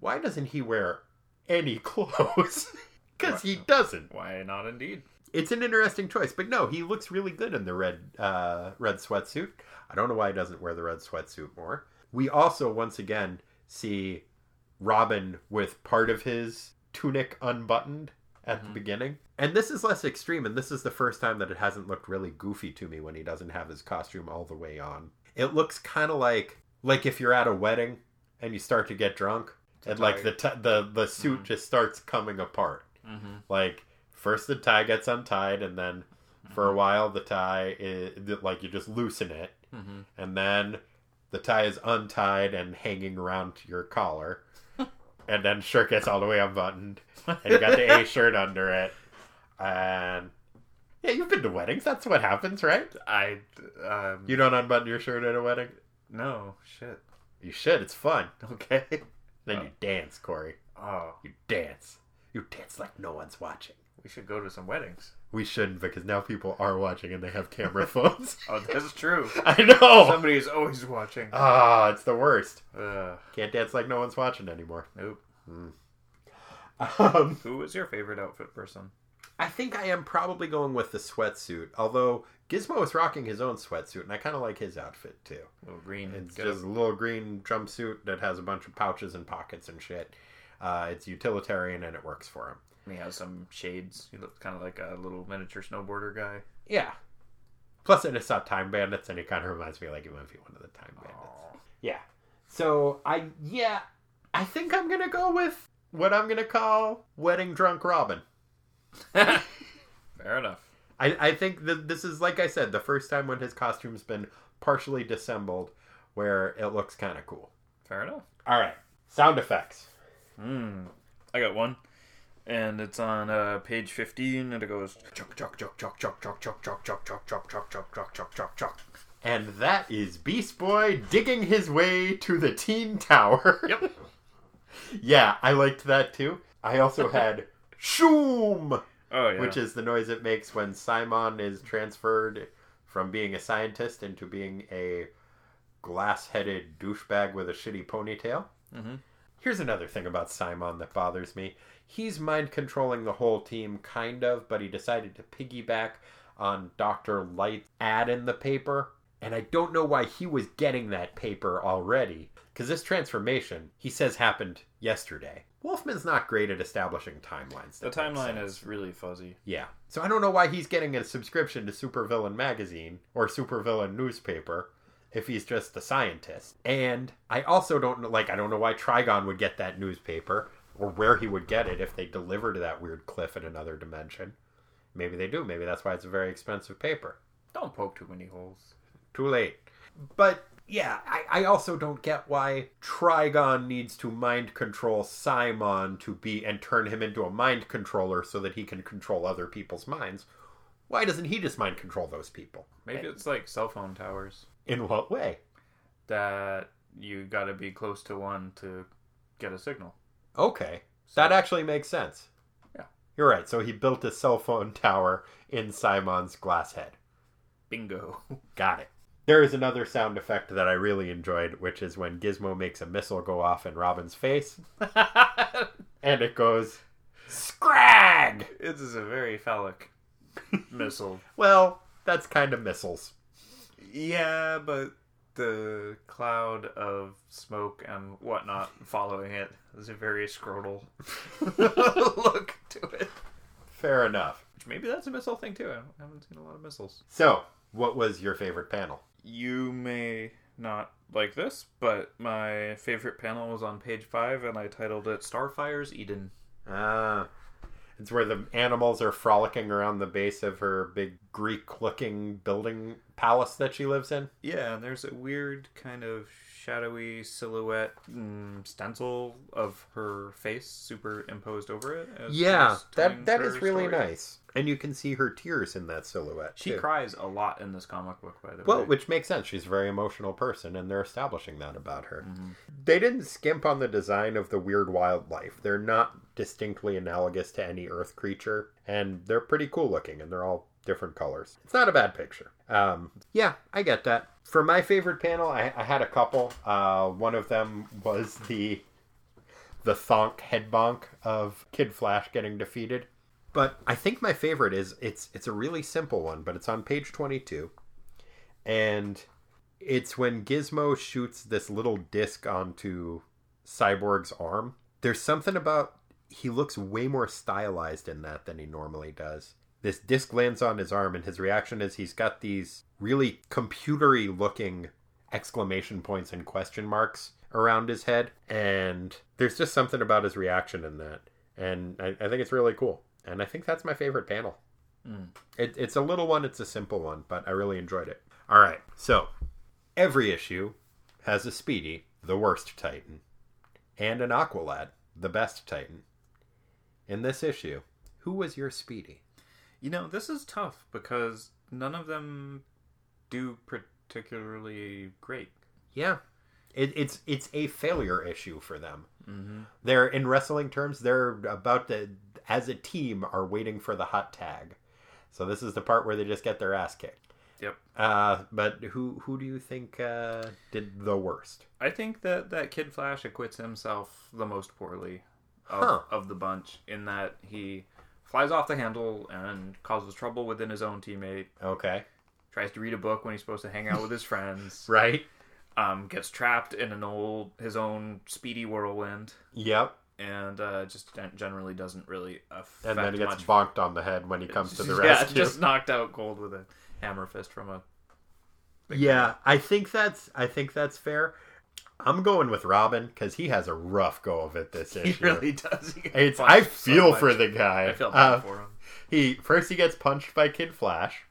why doesn't he wear any [LAUGHS] clothes? [LAUGHS] Because he doesn't. Why not? Indeed. It's an interesting choice, but no, he looks really good in the red uh, red sweatsuit. I don't know why he doesn't wear the red sweatsuit more. We also once again see Robin with part of his tunic unbuttoned at the beginning. And this is less extreme, and this is the first time that it hasn't looked really goofy to me when he doesn't have his costume all the way on. It looks kind of like like if you're at a wedding and you start to get drunk, and like the t- the the suit just starts coming apart. Mm-hmm. Like first the tie gets untied, and then for a while the tie is like you just loosen it, Mm-hmm. and then the tie is untied and hanging around your collar, and then shirt gets all the way unbuttoned, and you got the A [LAUGHS] shirt under it, and yeah, you've been to weddings. That's what happens, right? I um, You don't unbutton your shirt at a wedding. no shit. You should. It's fun. [LAUGHS] Okay. Then you dance, Corey. Oh, You dance. You dance like no one's watching. We should go to some weddings. We shouldn't because now people are watching and they have camera [LAUGHS] phones. [LAUGHS] Oh, that's true. [LAUGHS] I know. Somebody is always watching. Ah, it's the worst. Uh, Can't dance like no one's watching anymore. nope. Um, Who was your favorite outfit person? I think I am probably going with the sweatsuit. Although Gizmo is rocking his own sweatsuit, and I kind of like his outfit too. Little green. It's just a little green jumpsuit that has a bunch of pouches and pockets and shit. Uh, it's utilitarian and it works for him. He has some shades. He looks kind of like a little miniature snowboarder guy. Yeah. Plus, I just saw Time Bandits, and it kind of reminds me like it might be one of the Time Bandits. Aw. Yeah. So I yeah, I think I'm gonna go with what I'm gonna call wedding drunk Robin. [LAUGHS] Fair enough. I, I think that this is like I said, the first time when his costume's been partially dissembled where it looks kind of cool. Fair enough. All right, sound effects. Hmm. I got one. And it's on uh, page 15, and it goes chuck, chuck, chuck, chuck, chuck, chuck, chuck, chuck, chuck, chuck, chuck, chuck, chuck, chuck, chuck, chuck, chuck. And that is Beast Boy digging his way to the teen tower. Yep. yeah, I liked that too. I also had Shoom, Oh, yeah. which is the noise it makes when Psimon is transferred from being a scientist into being a glass-headed douchebag with a shitty ponytail. Mhm. Here's another thing about Psimon that bothers me. He's mind controlling the whole team, kind of, but he decided to piggyback on Dr. Light's ad in the paper. And I don't know why he was getting that paper already. Because this transformation, he says, happened yesterday. Wolfman's not great at establishing timelines. The timeline sense. is really fuzzy. Yeah. So I don't know why he's getting a subscription to Supervillain magazine or Supervillain newspaper if he's just a scientist. And I also don't know, like, I don't know why Trigon would get that newspaper or where he would get it if they deliver to that weird cliff in another dimension. Maybe they do. Maybe that's why it's a very expensive paper. Don't poke too many holes. Too late. But yeah, I, I also don't get why Trigon needs to mind control Psimon to be and turn him into a mind controller so that he can control other people's minds. Why doesn't he just mind control those people? Maybe it's like cell phone towers In what way? that you got to be close to one to get a signal. Okay. That actually makes sense. Yeah. You're right. So he built a cell phone tower in Psimon's glass head. Bingo. [LAUGHS] Got it. There is another sound effect that I really enjoyed, which is when Gizmo makes a missile go off in Robin's face, [LAUGHS] and it goes, Scrag! This is a very phallic [LAUGHS] missile. Well, that's kind of missiles. Yeah, but the cloud of smoke and whatnot following it is a very scrotal [LAUGHS] look to it. Fair enough. Which maybe that's a missile thing too. I I haven't seen a lot of missiles. So, what was your favorite panel? You may not like this, but my favorite panel was on page five, and I titled it "Starfire's Eden." Ah, it's where the animals are frolicking around the base of her big Greek-looking building palace that she lives in. Yeah, there's a weird kind of shadowy silhouette mm, stencil of her face superimposed over it. Yeah, that that is really story. nice, and you can see her tears in that silhouette. She too. cries a lot in this comic book, by the Well, way. Well, which makes sense. She's a very emotional person, and they're establishing that about her. Mm-hmm. They didn't skimp on the design of the weird wildlife. They're not distinctly analogous to any Earth creature, and they're pretty cool looking, and they're all different colors. It's not a bad picture. Um, yeah, I get that. For my favorite panel, I, I had a couple. Uh, one of them was the the thonk head bonk of Kid Flash getting defeated. But I think my favorite is it's it's a really simple one, but it's on page twenty two and it's when Gizmo shoots this little disc onto Cyborg's arm. There's something about he looks way more stylized in that than he normally does. This disc lands on his arm, and his reaction is he's got these really computery looking exclamation points and question marks around his head, and there's just something about his reaction in that, and I, I think it's really cool. And I think that's my favorite panel. Hmm. It, it's a little one, it's a simple one, but I really enjoyed it. All right, so every issue has a Speedy, the worst Titan, and an Aqualad, the best Titan. In this issue, who was your Speedy? You know, this is tough because none of them do particularly great. Yeah, it, it's it's a failure issue for them. Mm-hmm. They're in wrestling terms, they're about to, as a team, are waiting for the hot tag. So this is the part where they just get their ass kicked. Yep. Uh, but who who do you think uh, did the worst? I think that that Kid Flash acquits himself the most poorly of, Huh. of the bunch in that he flies off the handle and causes trouble within his own teammate. Okay, Tries to read a book when he's supposed to hang out with his friends. [LAUGHS] right? Um, gets trapped in an old his own speedy whirlwind, Yep. and uh, just generally doesn't really affect And then he gets much. bonked on the head when he comes to the [LAUGHS] yeah, rescue. just knocked out cold with a hammer fist from a. Yeah, I think that's I think that's fair. I'm going with Robin because he has a rough go of it this [LAUGHS] issue. He really does. He It's I feel much. for the guy. I feel bad Uh, for him. he first he gets punched by Kid Flash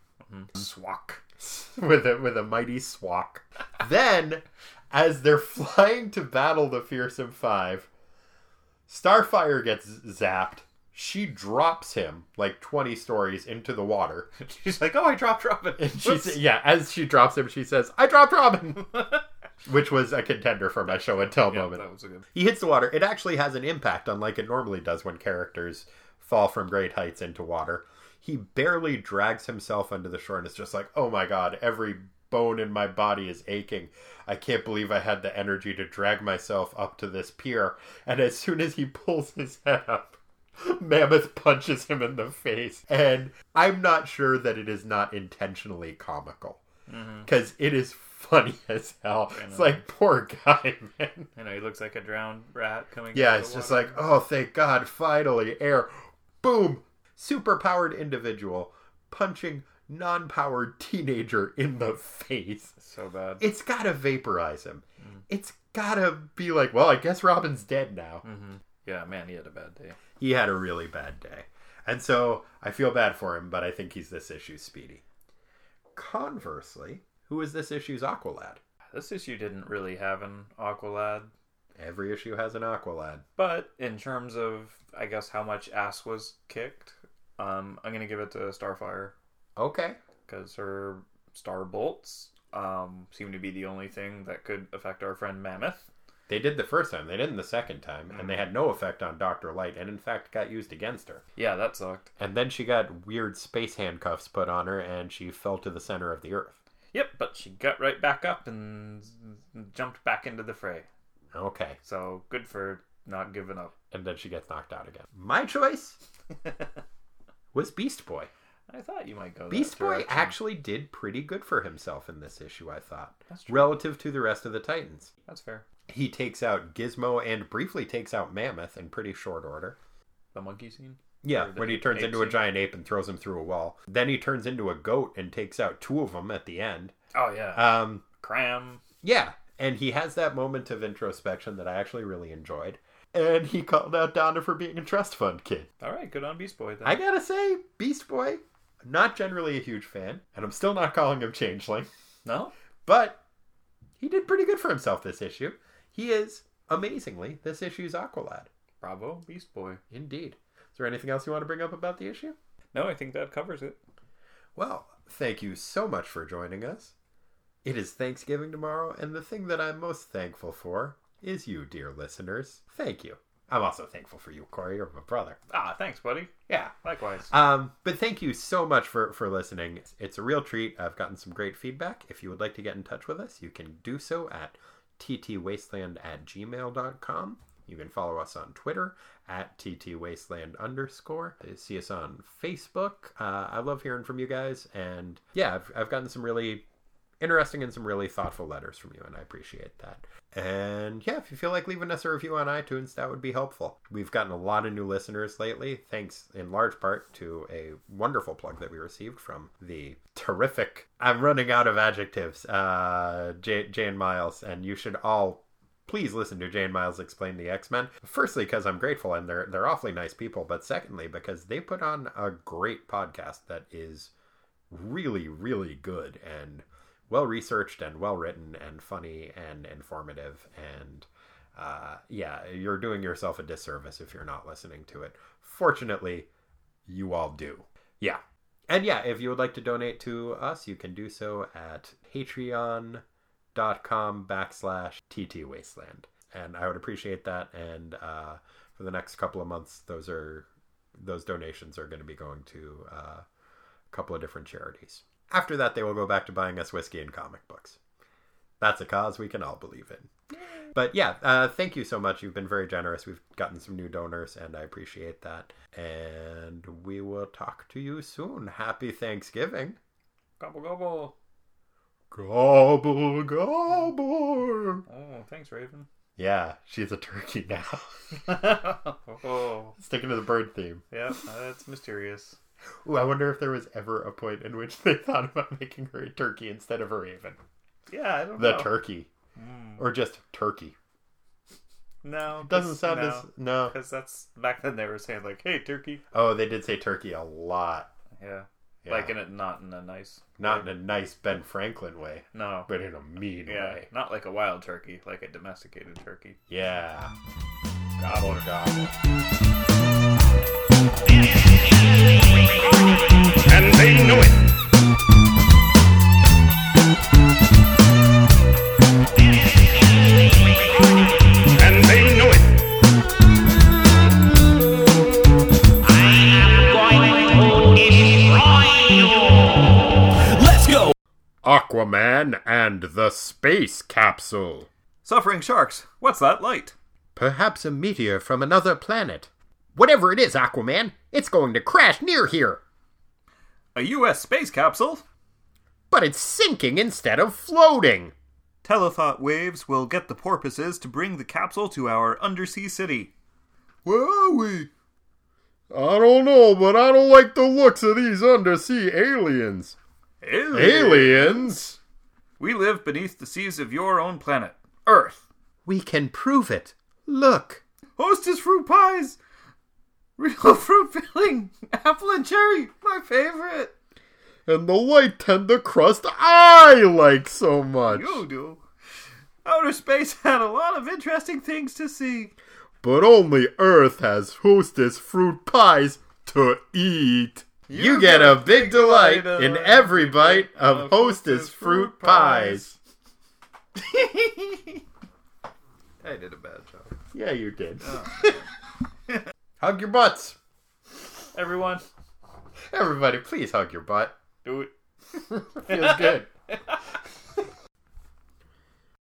Swack. [LAUGHS] with a with a mighty swak. then, as they're [LAUGHS] flying to battle the fearsome five, Starfire gets zapped. She drops him like twenty stories into the water. She's like, "Oh, I dropped Robin." And she yeah, as she drops him, she says, "I dropped Robin," which was a contender for my show and tell Yeah, moment. that was a good. He hits the water. It actually has an impact, unlike it normally does when characters fall from great heights into water. He barely drags himself onto the shore and it's just like, oh my god, every bone in my body is aching. I can't believe I had the energy to drag myself up to this pier. And as soon as he pulls his head up, [LAUGHS] Mammoth punches him in the face. And I'm not sure that it is not intentionally comical. Mm-hmm. Because it is funny as hell. It's like, poor guy, [LAUGHS] man. I know he looks like a drowned rat coming. Yeah, it's just water. like, oh, thank God, finally, air. Boom! Super powered individual punching non powered teenager in the face. so bad. It's gotta vaporize him. Mm. It's gotta be like, well, I guess Robin's dead now. yeah, man, he had a bad day. He had a really bad day. And so I feel bad for him, but I think he's this issue's speedy. Conversely, who is this issue's Aqualad? This issue didn't really have an Aqualad, Every issue has an Aqualad. but in terms of, I guess, how much ass was kicked, um, I'm gonna give it to Starfire Okay. because her star bolts um, seem to be the only thing that could affect our friend Mammoth. They did the first time, they didn't the second time, and they had no effect on Dr. Light, and in fact got used against her. Yeah, that sucked. And then she got weird space handcuffs put on her, and she fell to the center of the earth. Yep, but she got right back up and jumped back into the fray. Okay. So good for not giving up. And then she gets knocked out again. My choice [LAUGHS] was Beast Boy. I thought you might go. Beast Boy actually did pretty good for himself in this issue, I thought, That's true. relative to the rest of the Titans. That's fair. He takes out Gizmo and briefly takes out Mammoth in pretty short order. The monkey scene. Yeah, when he turns into a giant ape and throws him through a wall. Then he turns into a goat and takes out two of them at the end. Oh yeah. Um, Cram. yeah, and he has that moment of introspection that I actually really enjoyed. And he called out Donna for being a trust fund kid. All right, good on Beast Boy then. I gotta say, Beast Boy, not generally a huge fan, and I'm still not calling him Changeling, no. but he did pretty good for himself this issue. He is, amazingly, this issue's Aqualad. Bravo, Beast Boy. Indeed. Is there anything else you want to bring up about the issue? No, I think that covers it. Well, thank you so much for joining us. It is Thanksgiving tomorrow, and the thing that I'm most thankful for is you, dear listeners. Thank you. I'm also thankful for you, Corey. You're my brother. Ah, thanks, buddy. Yeah. Likewise. Um, but thank you so much for, for listening. It's, it's a real treat. I've gotten some great feedback. If you would like to get in touch with us, you can do so at ttwasteland at gmail.com. You can follow us on Twitter at ttwasteland underscore. See us on Facebook. Uh, I love hearing from you guys. And yeah, I've, I've gotten some really interesting and some really thoughtful letters from you, and I appreciate that. And yeah, if you feel like leaving us a review on iTunes, that would be helpful. We've gotten a lot of new listeners lately, thanks in large part to a wonderful plug that we received from the terrific. I'm running out of adjectives. Uh, J- Jay and Miles, and you should all please listen to Jay and Miles explain the X Men. Firstly, because I'm grateful and they're they're awfully nice people, but secondly, because they put on a great podcast that is really really good and well researched and well written and funny and informative and uh, yeah, you're doing yourself a disservice if you're not listening to it. Fortunately, you all do. Yeah. And yeah, if you would like to donate to us, you can do so at patreon.com backslash TT Wasteland. And I would appreciate that. And uh, for the next couple of months, those are those donations are going to be going to uh, a couple of different charities. After that, they will go back to buying us whiskey and comic books. That's a cause we can all believe in. But yeah, uh, thank you so much. You've been very generous. We've gotten some new donors, and I appreciate that. And we will talk to you soon. Happy Thanksgiving. Gobble gobble. Gobble, gobble. Oh, thanks, Raven. Yeah, she's a turkey now. [LAUGHS] oh, Sticking to the bird theme. yeah, that's mysterious. Ooh, I wonder if there was ever a point in which they thought about making her a turkey instead of a raven. Yeah, I don't The know. turkey. Hmm. Or just turkey. No, Doesn't sound no, as. No. Because that's back then they were saying like, "Hey, turkey." Oh, they did say turkey a lot. Yeah. Yeah. Like in a not in a nice. Not in a nice Ben Franklin way, No. but in a mean Yeah, way. not like a wild turkey, like a domesticated turkey. Yeah. Gobble, gobble. and they know it. Aquaman and the Space Capsule. Suffering sharks. What's that light? Perhaps a meteor from another planet. Whatever it is, Aquaman, it's going to crash near here. A U.S. space capsule. But it's sinking instead of floating. Telethought waves will get the porpoises to bring the capsule to our undersea city. Where are we? I don't know, but I don't like the looks of these undersea aliens. Aliens? We live beneath the seas of your own planet, Earth. We can prove it. Look. Hostess fruit pies. Real [LAUGHS] fruit filling. Apple and cherry. My favorite. And the light tender crust I like so much. You do. Outer space had a lot of interesting things to see. But only Earth has Hostess fruit pies to eat. You, get a big delight in every bite of Hostess fruit pies. [LAUGHS] I did a bad job. Yeah, you did. Oh. [LAUGHS] hug your butts. Everyone, Everybody, please hug your butt. do it. [LAUGHS] Feels good.